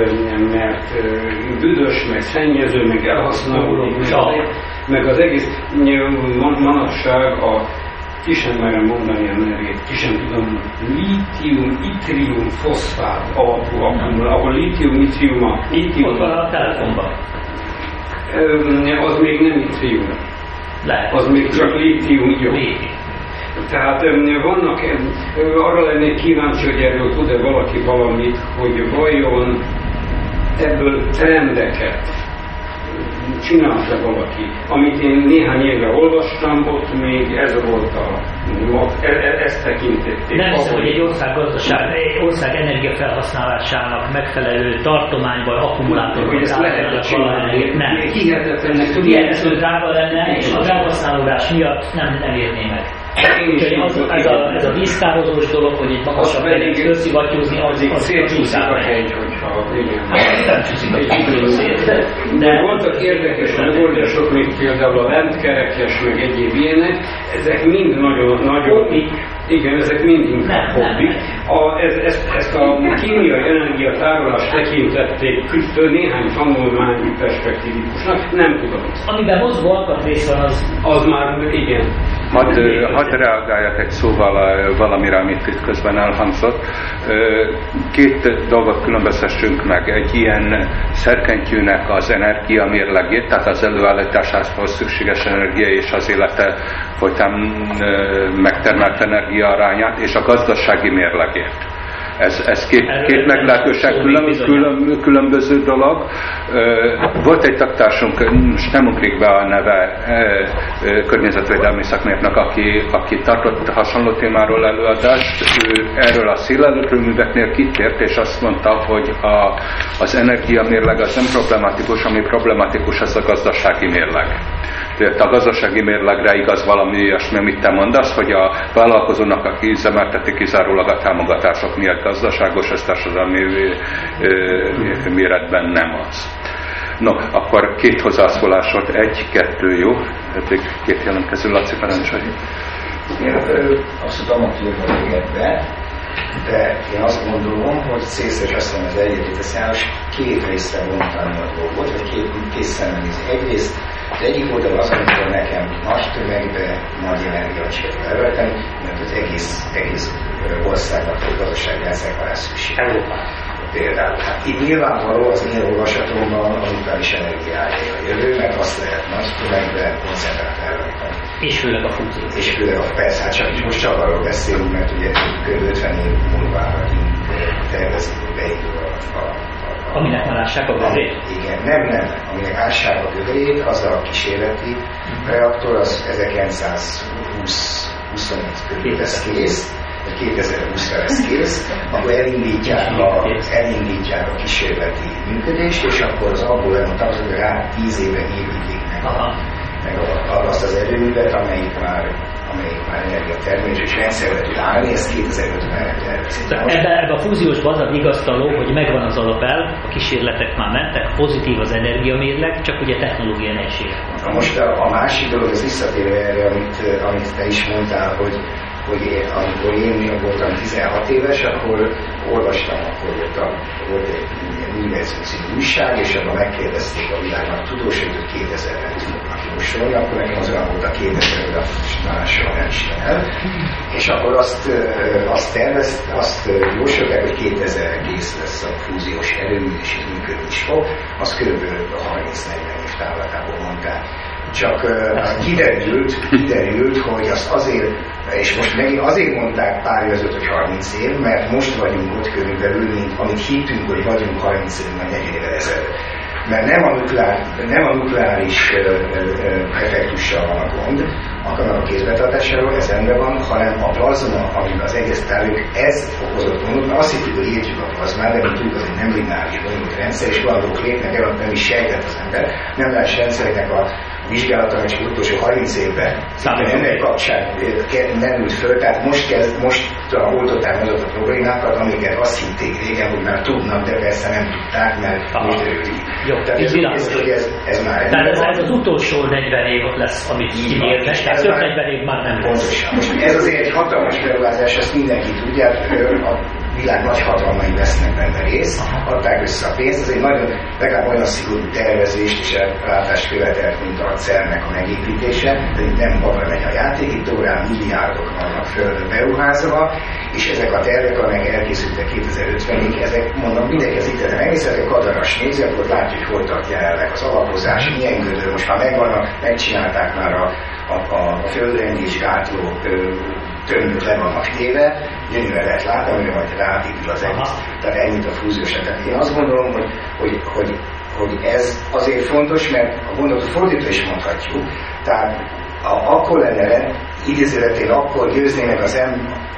mert büdös, meg szennyező, meg elhasználódik, meg, meg az egész manapság a ki sem merem mondani a nevét, ki sem tudom, lítium, itrium, foszfát alapú akkumulátor, ahol lítium, itrium, a lítium. Ott van a telefonban. Az még nem itrium. Lehet. Az még csak lítium jó. Tehát vannak, arra lennék kíváncsi, hogy erről tud-e valaki valamit, hogy vajon ebből trendeket csinálta valaki. Amit én néhány éve olvastam, ott még ez volt a e, e, ezt tekintették. Nem hiszem, hogy egy ország gazdaság, egy ország energiafelhasználásának megfelelő tartományban akkumulátorban hogy ezt lehet csinálni. Nem. Hihetetlennek tudja. Hihetetlenül drága lenne, és a felhasználódás miatt nem, nem érné meg. Az, ez, a, ez a vízkározós dolog, hogy egy magasabb helyet felszivattyúzni, az, az, az, az a hegy, hogyha De voltak érdekes megoldások, mint például a lentkerekes, meg egyéb ilyenek, ezek mind nagyon, nagyon igen, ezek mind inkább hobbik. A, ez, ezt, ezt a kémiai energiatárolást tekintették néhány tanulmányi perspektívikusnak, nem tudom. Amiben mozgó alkatrész van, az... Az már, igen. Hadd, hadd reagáljak egy szóval valamire, amit itt közben elhangzott. Két dolgot különböztessünk meg. Egy ilyen szerkentyűnek az energia mérlegét, tehát az előállításához szükséges energia és az élete folytán megtermelt energia arányát, és a gazdasági mérlegét. Ez, ez két, két meglehetősen külön, külön, különböző dolog. Volt egy taktársunk, most nem ugrik be a neve, környezetvédelmi szakmérnök, aki, aki tartott hasonló témáról előadást. Ő erről a szélerőműveknél kitért, és azt mondta, hogy a, az energiamérleg az nem problematikus, ami problematikus, az a gazdasági mérleg a gazdasági mérlegre igaz valami ilyesmi, amit te mondasz, hogy a vállalkozónak, aki üzemelteti kizárólag a támogatások miatt gazdaságos, ez társadalmi méretben nem az. No, akkor két hozzászólásod, egy, kettő, jó? Eddig két jelentkező, Laci parancsolj. Én azt tudom, hogy jövök be, de én azt gondolom, hogy célszerű azt az egyetét a két részre vontani a dolgot, vagy két, két szemmel nézni. Egyrészt az egyik oldal az, amikor nekem nagy tömegbe nagy energiacsét leölteni, mert az egész, egész országnak vagy gazdasági rendszerre lesz szükség. Például. Hát itt nyilvánvaló az én olvasatomban a nukleáris energiája a jövő, mert azt lehet nagy tömegbe koncentrált előállítani. És főleg a funkció. És főleg a persze, hát csak most csak arról beszélünk, mert ugye kb. 50 év múlva tervezik, hogy beindul a, a Aminek már ássák a gödrét? Igen, nem, nem. Aminek ássák a gödrét, az a kísérleti reaktor, az 1920 25 körül lesz kész, vagy 2020-ra lesz kész, akkor elindítják a, elindítják a kísérleti működést, és akkor az abból elmondtam, hogy rá 10 éve építik meg, a, meg a, azt az erőművet, amelyik már amelyik már energiatermelés és rendszerbe tud állni, ezt 2050-re tervezik. Ebben, ebbe a fúziós bazad igaztaló, hogy megvan az alapel, a kísérletek már mentek, pozitív az energiamérleg, csak ugye technológia nehézségek van. most a, a másik dolog, ez visszatérve erre, amit, amit te is mondtál, hogy hogy én, amikor én voltam 16 éves, akkor olvastam, akkor volt, a, volt egy Univerzum című újság, és abban megkérdezték a világnak tudósait, hogy 2000-re fognak jósolni, akkor nekem az olyan volt a 2000 hogy a soha nem el. És akkor azt, azt tervezt, azt jósolták, hogy 2000-re kész lesz a fúziós erőmű, és működni is fog. Az kb. 30-40 év távlatából mondták. Csak kiderült, kiderült, hogy azt azért és most megint azért mondták pár év hogy 30 év, mert most vagyunk ott körülbelül, mint amit hittünk, hogy vagyunk 30 év, vagy 40 évvel ezelőtt. Mert nem a, nukleár, nem a nukleáris effektussal van a gond, a kézbetartásáról, ez rendben van, hanem a plazma, amiben az egész tárgyuk, ez okozott gondot, mert azt hittük, hogy értjük a plazmát, de mint tudjuk, az egy nem lineáris bonyolult rendszer, és valamelyik lépnek el, nem is sejtett az ember. Nem lesz rendszereknek a vizsgálatom és utolsó 30 évben ennek kapcsán ült föl, tehát most, kezd, most oldották azokat a problémákat, amiket azt hitték régen, hogy már tudnak, de persze nem tudták, mert Aha. most derülik. Jó, tehát ez, ez, hogy ez, ez már Tehát ez, ez az utolsó 40 év lesz, amit ígérnek, tehát több 40 év már nem lesz. Pontosan. Most ez azért egy hatalmas beruházás, ezt mindenki tudja, a világ nagy vesznek benne részt, adták össze a pénzt, ez egy nagyon, legalább olyan szigorú tervezést és ellátást követelt, mint a CERN-nek a megépítése, de nem babra megy a játék, itt órán milliárdok vannak földön beruházva, és ezek a tervek, amelyek elkészültek 2050-ig, ezek mondom, mindenki az itt megnézhetek, kadaras nézi, akkor látja, hogy hol tart jelenleg az alapozás, milyen gödör, most már megvannak, megcsinálták már a, a, a földrengés gátló tömök le vannak téve, gyönyörűen lehet látni, amire majd ráépül az egész. Tehát ennyit a fúziós Tehát én azt gondolom, hogy, hogy, hogy, hogy ez azért fontos, mert a gondolatot fordítva is mondhatjuk. Tehát a, akkor lenne idézőletén akkor győzni meg az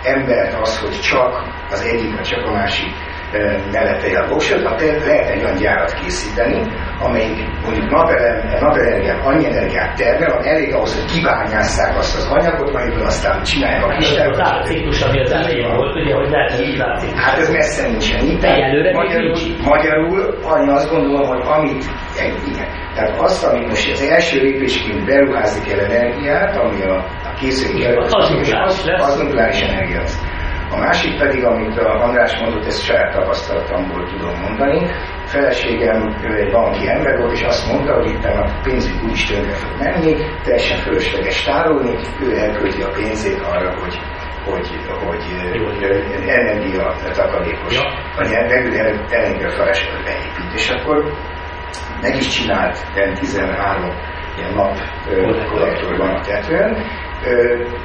embert az, hogy csak az egyik, vagy csak a másik mellette a voksot, lehet egy olyan gyárat készíteni, amelyik mondjuk napenergiát, annyi energiát termel, ami elég ahhoz, hogy kibányásszák azt az anyagot, amiből aztán csinálják a kis Az átciklus, ami az elején volt, ugye, hogy lehet így Hát ez messze nincsen itt. Egyelőre magyarul, magyarul, annyi azt gondolom, hogy amit, igen, tehát azt, amit most az első lépésként beruházni kell energiát, ami a, a készülő az, az, az nukleáris energia. A másik pedig, amit a András mondott, ezt saját tapasztalatomból tudom mondani. A feleségem ő egy banki ember volt, és azt mondta, hogy itt a pénzük úgyis tönkre fog menni, teljesen fölösleges tárolni, ő elkölti a pénzét arra, hogy hogy, hogy, energia takarékos, ja. vagy energia felesleget beépít. És akkor meg is csinált 13 ilyen nap kollektor van a tetőn,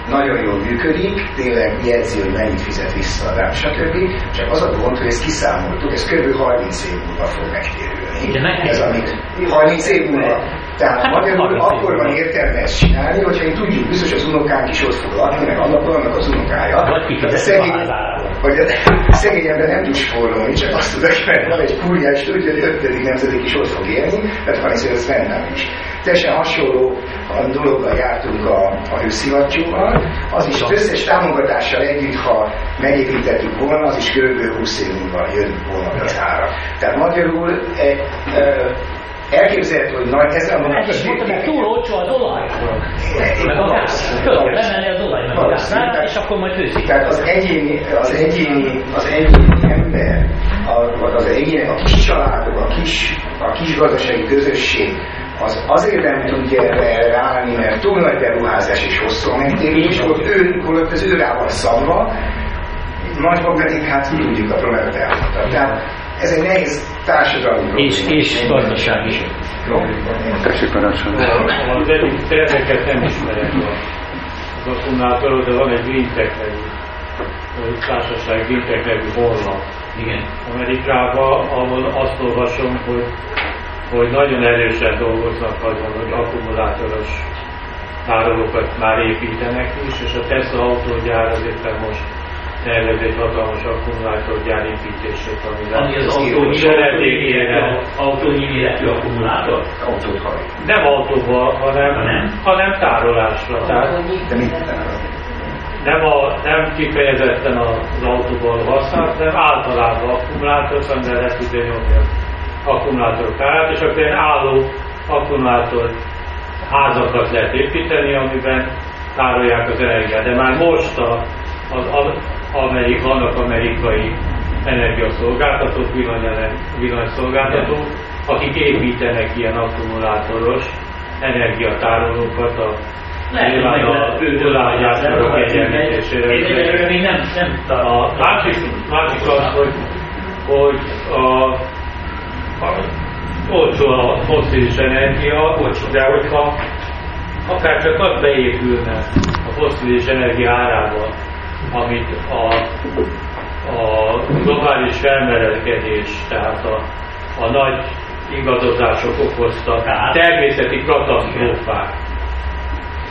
nagyon jól működik, tényleg jegyzi, hogy mennyit fizet vissza rá, stb. Csak az a gond, hogy ezt kiszámoltuk, ez kb. 30 év múlva fog megtérülni. Ez amit 30 év múlva. Tehát hát, magyarul akkor van értelme ezt csinálni, hogyha én tudjuk, biztos az unokánk is ott fog lakni, meg annak annak az unokája. Vagy szegény, hogy a szegény ember nem tud spórolni, csak azt tudja, hogy van egy kurja, és tudja, hogy ötödik nemzedék is ott fog élni, mert van ezért ez bennem is. Teljesen hasonló dologgal jártunk a, a hőszivattyúval, az is az összes támogatással együtt, ha megépítettük volna, az is kb. 20 év múlva jön volna az ára. Tehát magyarul e, e, elképzelhető, hogy nagy ezen a Ez is mondtam, hogy túl olcsó az olaj. Meg a gáz. Föl emelni az olaj, meg a gáz és akkor majd főzik. Tehát az egyéni, az egyéni, az egyéni ember, a, az egyéni, a kis családok, a kis, a kis gazdasági közösség, az azért nem tudja erre ráállni, mert túl nagy beruházás és hosszú a megtérés, ott ő, ott az ő rá van szabva, nagyban pedig hát tudjuk a problémát elmondani. Tehát ez egy nehéz társadalmi probléma. És, és gazdasági Tessék parancsolni. Az egyik terveket nem ismerek az akkumulátorot, de van egy nevű társaság Greentech nevű honlap. Igen. Amerikában, ahol azt olvasom, hogy hogy nagyon erősen dolgoznak azon, hogy akkumulátoros tárolókat már építenek is, és a Tesla autógyár az éppen most tervez egy hatalmas akkumulátorgyár építését, amivel Ami az autónyi méretű akkumulátor? Nem autóval, hanem, nem. hanem tárolásra. Tehát nem, a, nem kifejezetten az autóval használt, hanem általában akkumulátor, amivel le tudja nyomni akkumulátorok árát, és akkor ilyen álló akkumulátor házakat lehet építeni, amiben tárolják az energiát. De már most a, az, az amerik, vannak amerikai energiaszolgáltatók, villanyszolgáltatók, akik építenek ilyen akkumulátoros energiatárolókat a lehet, a világgyártók egyenlítésére. A másik, másik az, hogy, hogy a olcsó a foszilis energia, olcsó, de hogyha akár csak az beépülne a foszilis energia árába, amit a, a globális felmelegedés, tehát a, a nagy ingadozások okoztak, természeti katasztrófák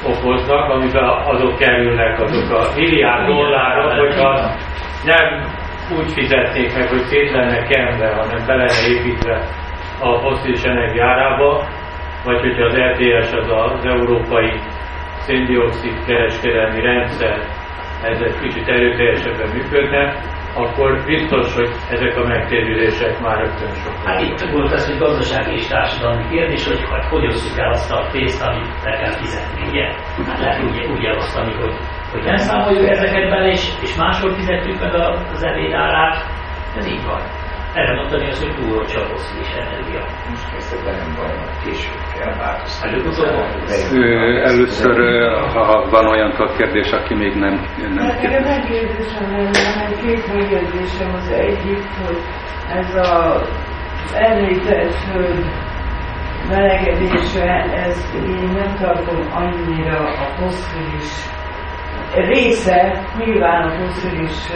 okoznak, amiben azok kerülnek, azok a milliárd dollárok, hogyha nem úgy fizetnék meg, hogy szét lenne kenve, hanem be lenne építve a foszilis energiárába, vagy hogyha az RTS, az az európai széndiokszid kereskedelmi rendszer, ez egy kicsit erőteljesebben működne, akkor biztos, hogy ezek a megtérülések már rögtön sokkal. Hát itt volt az, hogy gazdasági és társadalmi kérdés, hogy hát hogy osszuk el azt a pénzt, amit el kell fizetni, ugye? Hát lehet úgy, úgy elosztani, hogy hogy nem számoljuk ezeket bele, és, és máshol fizetjük meg az elédárát, ez így van. Erre mondani azt, hogy túl olcsó a fosszilis energia. Most kezdetben nem baj, később kell változtatni. Először, ha van olyan kérdés, aki még nem, nem hát kérdés. Nekem egy kérdésem lenne, két megjegyzésem az egyik, hogy ez a említett föld melegedése, ez én nem tartom annyira a fosszilis része nyilván a foszilis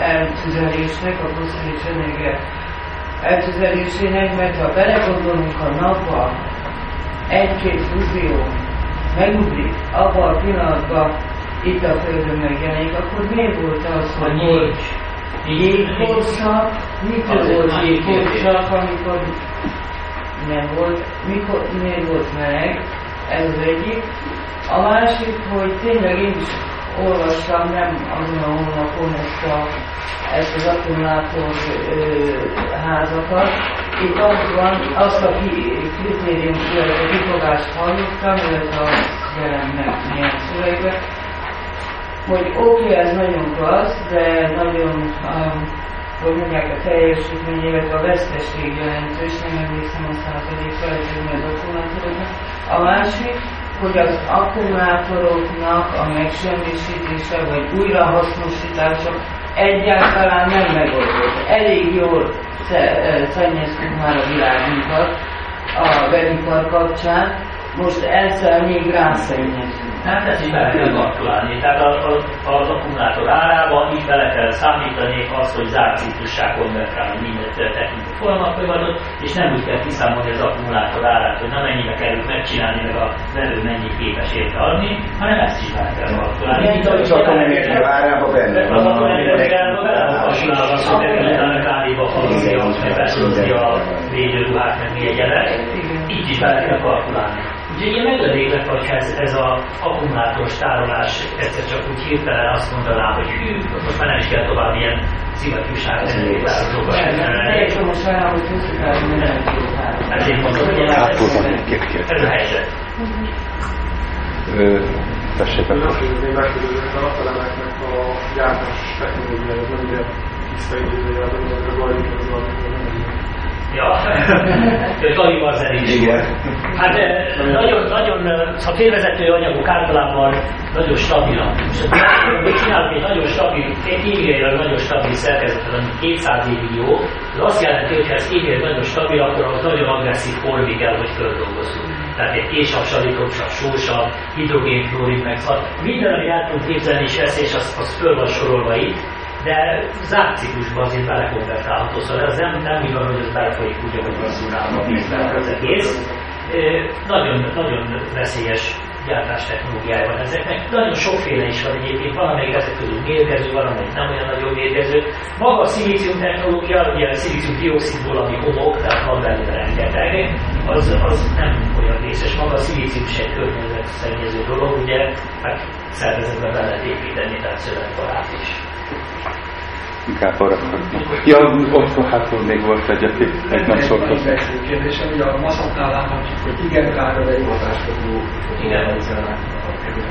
eltüzelésnek, a foszilis energia eltüzelésének, mert ha belegondolunk a napba, egy-két fúzió megugrik, abban a pillanatban itt a Földön megjelenik, akkor miért volt az, hogy volt jégkorszak, mikor volt jégkorszak, amikor nem volt, mikor, miért volt meleg, ez az egyik. A másik, hogy tényleg én is olvastam, nem azon a honlapon ezt, a, ezt az akkumulátor ö, házakat. Itt az van, azt a kritérium, a kifogást hallottam, illetve a jelent meg milyen szövegben, hogy oké, okay, ez nagyon klassz, de nagyon, um, a teljesítmény, illetve a veszteség jelentős, nem emlékszem a százalékra, hogy az akkumulátoroknak. A másik, hogy az akkumulátoroknak a megsemmisítése vagy újrahasznosítása egyáltalán nem megoldott. Elég jól szennyeztünk már a világunkat a vegyipar kapcsán, most egyszer még rászennyezünk. Hát ezt is bele kell kalkulálni. Tehát a, a, az akkumulátor árába így bele kell számítani azt, hogy zárt ciklussá konvertálni minden technikai folyamatot, és nem úgy kell kiszámolni az akkumulátor árát, hogy na mennyibe kerül megcsinálni, meg a vevő mennyi képes érte adni, hanem ezt is bele kell kalkulálni. Az atomenergia árába benne Az atomenergia árába bele van kalkulálva, azt, hogy megjelent a kávéba faluzja, meg beszúzja a védőruhát, meg mi egyebek. Így is bele kell kalkulálni. Úgyhogy ilyen meglepő lett, hogy ez, ez az akkumulátoros tárolás egyszer csak úgy hirtelen azt mondaná, hogy hű, most már nem is kell tovább ilyen szivattyúság nem Ezért mondom, hogy ez, ez, a helyzet. Tessék, akkor. hiszem, hogy a a gyártás technológiája, nem ugye tiszta a bajlik az a Ja, is Igen. Hát eh, nagyon, nagyon, eh, a félvezető anyagok általában nagyon stabilak. És csinálunk egy nagyon stabil, kémiailag nagyon stabil szerkezetet, ami 200 évig jó, ez azt jelenti, hogy ha ez kémiailag nagyon stabil, akkor az nagyon agresszív formig kell, hogy földolgozzuk. Tehát egy késav, sósav, hidrogén, fluorid, meg szóval minden, amit el tudunk képzelni és veszélyes, az, az föl van sorolva itt, de zárt ciklusban azért belekonvertálható, szóval ez nem, nem úgy van, hogy az belefolyik úgy, ahogy vasszulálva a vízbe az egész. Nagyon, nagyon veszélyes gyártás technológiája van ezeknek. Nagyon sokféle is van egyébként, van, amelyik ezek közül mérgező, van, amelyik nem olyan nagyon mérgező. Maga a szilícium technológia, ugye a szilícium dioxidból, ami homok, tehát van belőle rengeteg, az, az nem olyan vészes. Maga a szilícium se egy környezetszennyező dolog, ugye, hát szervezetbe be lehet építeni, tehát szövegbarát is. Inkább arra. Ja, ott hátul még volt egy, egy nem szólt hozzá. Egy kérdésem, hogy a maszaknál láthatjuk, hogy igen drága, de jó hatásfokú rendszernek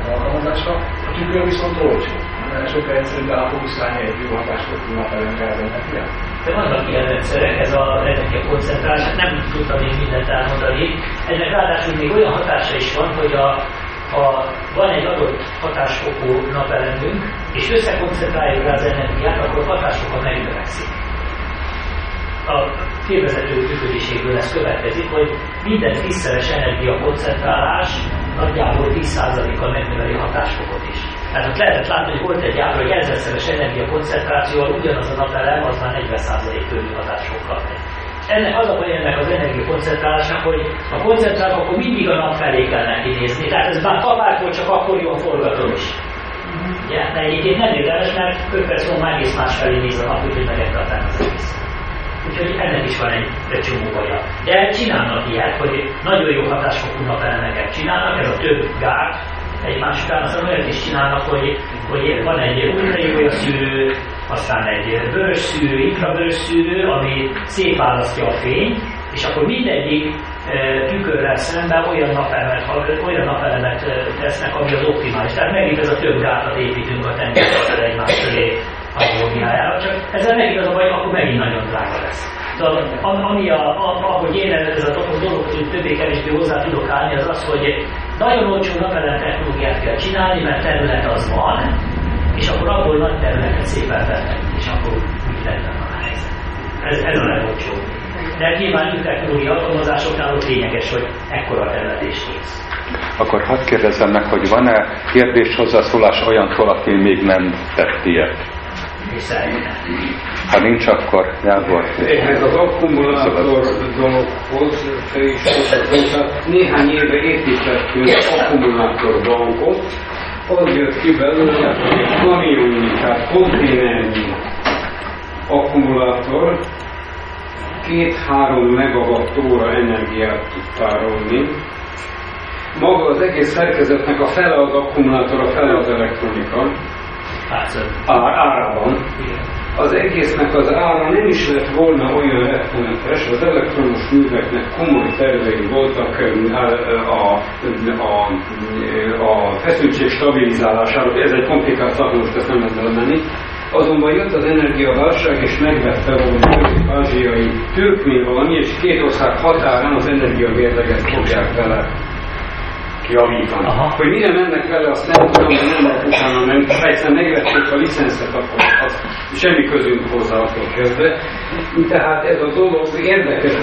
a alkalmazása. A tükör viszont olcsó. Mert sokkal egyszerűbb átlóbuszálni egy jó hatásfokú napelemkelvenek, igen? De vannak ilyen rendszerek, ez a energia koncentrálás, nem tudtam még mindent elmondani. Ennek ráadásul még olyan hatása is van, hogy a, ha van egy adott hatásfokú napelemünk, és összekoncentráljuk rá az energiát, akkor a hatásfoka megnövekszik. A félvezető működéségből ez következik, hogy minden tízszeres energiakoncentrálás nagyjából 10%-kal megnöveli a hatásfokot is. Tehát ott lehetett látni, hogy volt egy ábra, hogy ezerszeres energiakoncentrációval ugyanaz a napelem, az már 40% körül hatásfokkal megy. Ennek az a baj ennek az energiakoncentrálásnak, hogy a koncentrálok akkor mindig a nap felé kell neki nézni. Tehát ez már kapától csak akkor jó a forgató is. Ugye? De egyébként nem érdemes, mert 5 perc múlva egész más felé néz a nap, úgyhogy megengedtem az egész. Úgyhogy ennek is van egy, egy csomó baja. De csinálnak ilyet, hogy nagyon jó hatásfokú napelemeket csinálnak, ez a több gát egymás után, aztán olyat is csinálnak, hogy, hogy van egy ultrajója szűrő, aztán egy vörös szűrő, infravörös szűrő, ami szétválasztja a fényt, és akkor mindegyik e, tükörrel szemben olyan napelemet, olyan napelemet e, tesznek, ami az optimális. Tehát megint ez a több gátat építünk a tengerre egymás köré analógiájára, csak ezzel megint az a baj, akkor megint nagyon drága lesz. Szóval, am- ami a, a, ahogy én ez a dolog, többé-kevésbé hozzá tudok állni, az az, hogy nagyon olcsó napelem technológiát kell csinálni, mert terület az van, és akkor abból nagy területet szépen vennek, és akkor úgy rendben van a helyzet. Ez, ez a legolcsóbb. De nyilván új technológia alkalmazásoknál ott lényeges, hogy ekkora terület is kész. Akkor hadd kérdezzem meg, hogy van-e kérdés hozzászólás olyantól, aki még nem tett ilyet? Ha nincs, akkor Gábor. Ehhez az akkumulátor dologhoz te is. Néhány éve építettünk akkumulátorbankot, az jött ki belőle, hogy egy kamionnyi, tehát konténernyi akkumulátor 2-3 megawatt óra energiát tud tárolni. Maga az egész szerkezetnek a fele az akkumulátor, a fele az elektronika Hát, ár. Az egésznek az ára nem is lett volna olyan rettenetes, az elektromos műveknek komoly tervei voltak a, a, a, a feszültség stabilizálására, ez egy komplikált szak, most ezt nem lehet belemenni. Azonban jött az energiaválság, és megvette volna a közép-ázsiai türkmény valami, és két ország határán az energiamérleget fogják vele javítani. Aha. Hogy mire mennek vele, azt nem tudom, hogy nem lehet utána menni. Ha egyszer megvették a licenszet, akkor az semmi közünk hozzá attól kezdve. Tehát ez a dolog érdekes.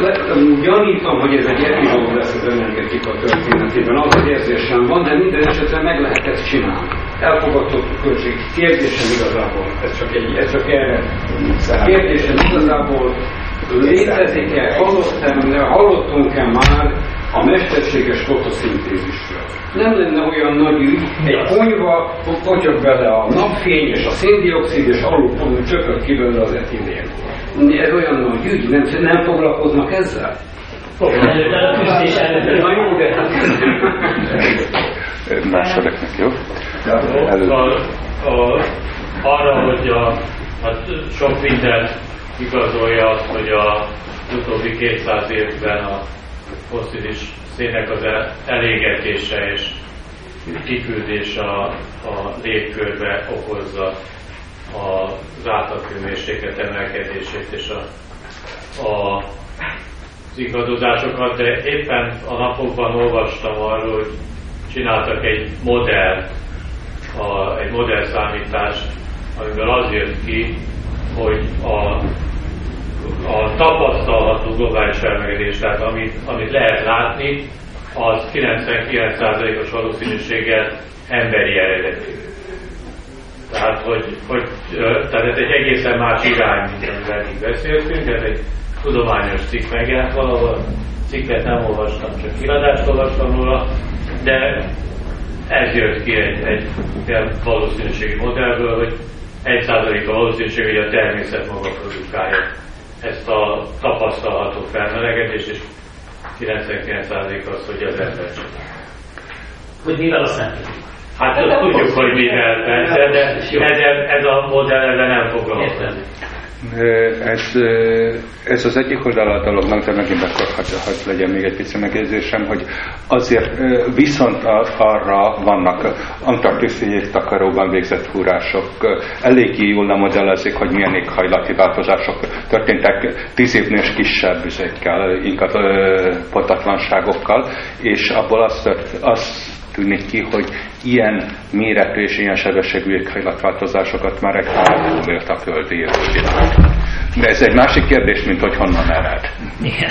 Gyanítom, hogy ez egy epizód lesz az energetika történetében. Az az érzésem van, de minden esetre meg lehet ezt csinálni. Elfogadott a költség. Kérdésem igazából, ez csak, egy, ez csak erre. Kérdésem igazából létezik-e, hallottunk-e már a mesterséges fotoszintézisről. Nem lenne olyan nagy ügy, egy konyva potyog bele a napfény és a széndiokszid, és alul csöpög ki belőle az etilén. Ez olyan nagy ügy, nem, nem foglalkoznak ezzel? Na jó, de hát... Másodiknak, jó? A, a, arra, hogy a, hát sok minden igazolja azt, hogy a utóbbi 200 évben a fosszilis szének az elégetése és kiküldés a, a légkörbe okozza az átlaghőmérséklet emelkedését és a, a, az igazodásokat, de éppen a napokban olvastam arról, hogy csináltak egy modellt, a, egy modellszámítást, amivel az jött ki, hogy a a tapasztalható globális felmelegedés, tehát amit, amit lehet látni, az 99%-os valószínűséggel emberi eredetű. Tehát, hogy, hogy tehát ez egy egészen más irány, mint amivel eddig beszéltünk, ez egy tudományos cikk megjelent valahol, cikket nem olvastam, csak kiadást olvastam róla, de ez jött ki egy, egy ilyen valószínűségi modellből, hogy 1% a valószínűség, hogy a természet maga produkálja ezt a tapasztalható felmelegedést, és 99% az, hogy az ember. Hogy mivel azt nem Hát azt tudjuk, hogy mivel persze, de ez, ez a modell ezzel nem foglalkozik. Ez, ez az egyik oldal a dolognak, de megint akkor hogy legyen még egy pici megjegyzésem, hogy azért viszont arra vannak antarktiszi jégtakaróban végzett fúrások, eléggé jól lemodellezik, hogy milyen éghajlati változások történtek. Tíz évnél kisebb üzekkel, inkább potatlanságokkal, és abból azt, azt tűnik ki, hogy ilyen méretű és ilyen sebességű éghajlatváltozásokat már egy élt a földi De ez egy másik kérdés, mint hogy honnan ered. Igen.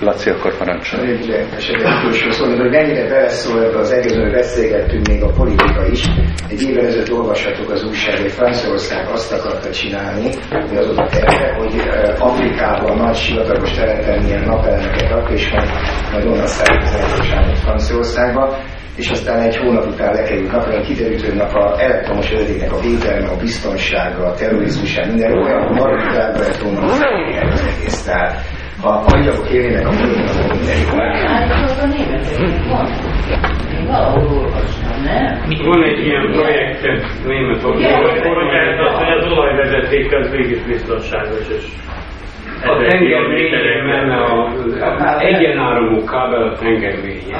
Laci, akkor parancsolj. Szóval, hogy mennyire beleszól ebbe az egészben, beszélgettünk még a politika is. Egy évvel ezelőtt olvashatok az újság, hogy Franciaország azt akarta csinálni, hogy az oda terve, hogy Afrikában nagy sivatagos területen ilyen napelemeket rak, és majd, majd onnan szállít Franciaországba és aztán egy hónap után lekerült napra, kiderült, hogy a elektromos öldéknek a védelme, a biztonsága, a terrorizmusa, minden olyan marad világban lehet volna az egész. Tehát a magyarok kérnének a Van egy ilyen projekt. Németországban, hogy az olajvezeték az végig biztonságos, és a tenger mélyén. menne a egyenáramú kábel a tenger mélyén.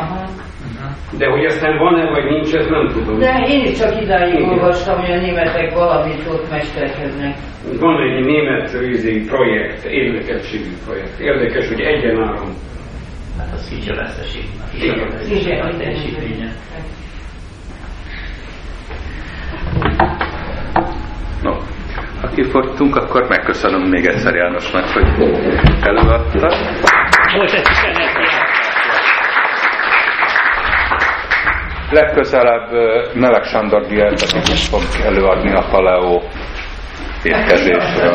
De hogy aztán van-e vagy nincs, ezt nem tudom. De én is csak idáig olvastam, hogy a németek valamit ott mesterkednek. Van egy német vízi projekt, érdekeltségű projekt. Érdekes, hogy egyenáron. Hát az kicsi a veszteség. Igen. A teljesítménye. No, ha kifogytunk, akkor megköszönöm még egyszer Jánosnak, hogy előadta. Most ezt is Legközelebb Meleg Sándor dietetikus fog előadni a paleo étkezésről.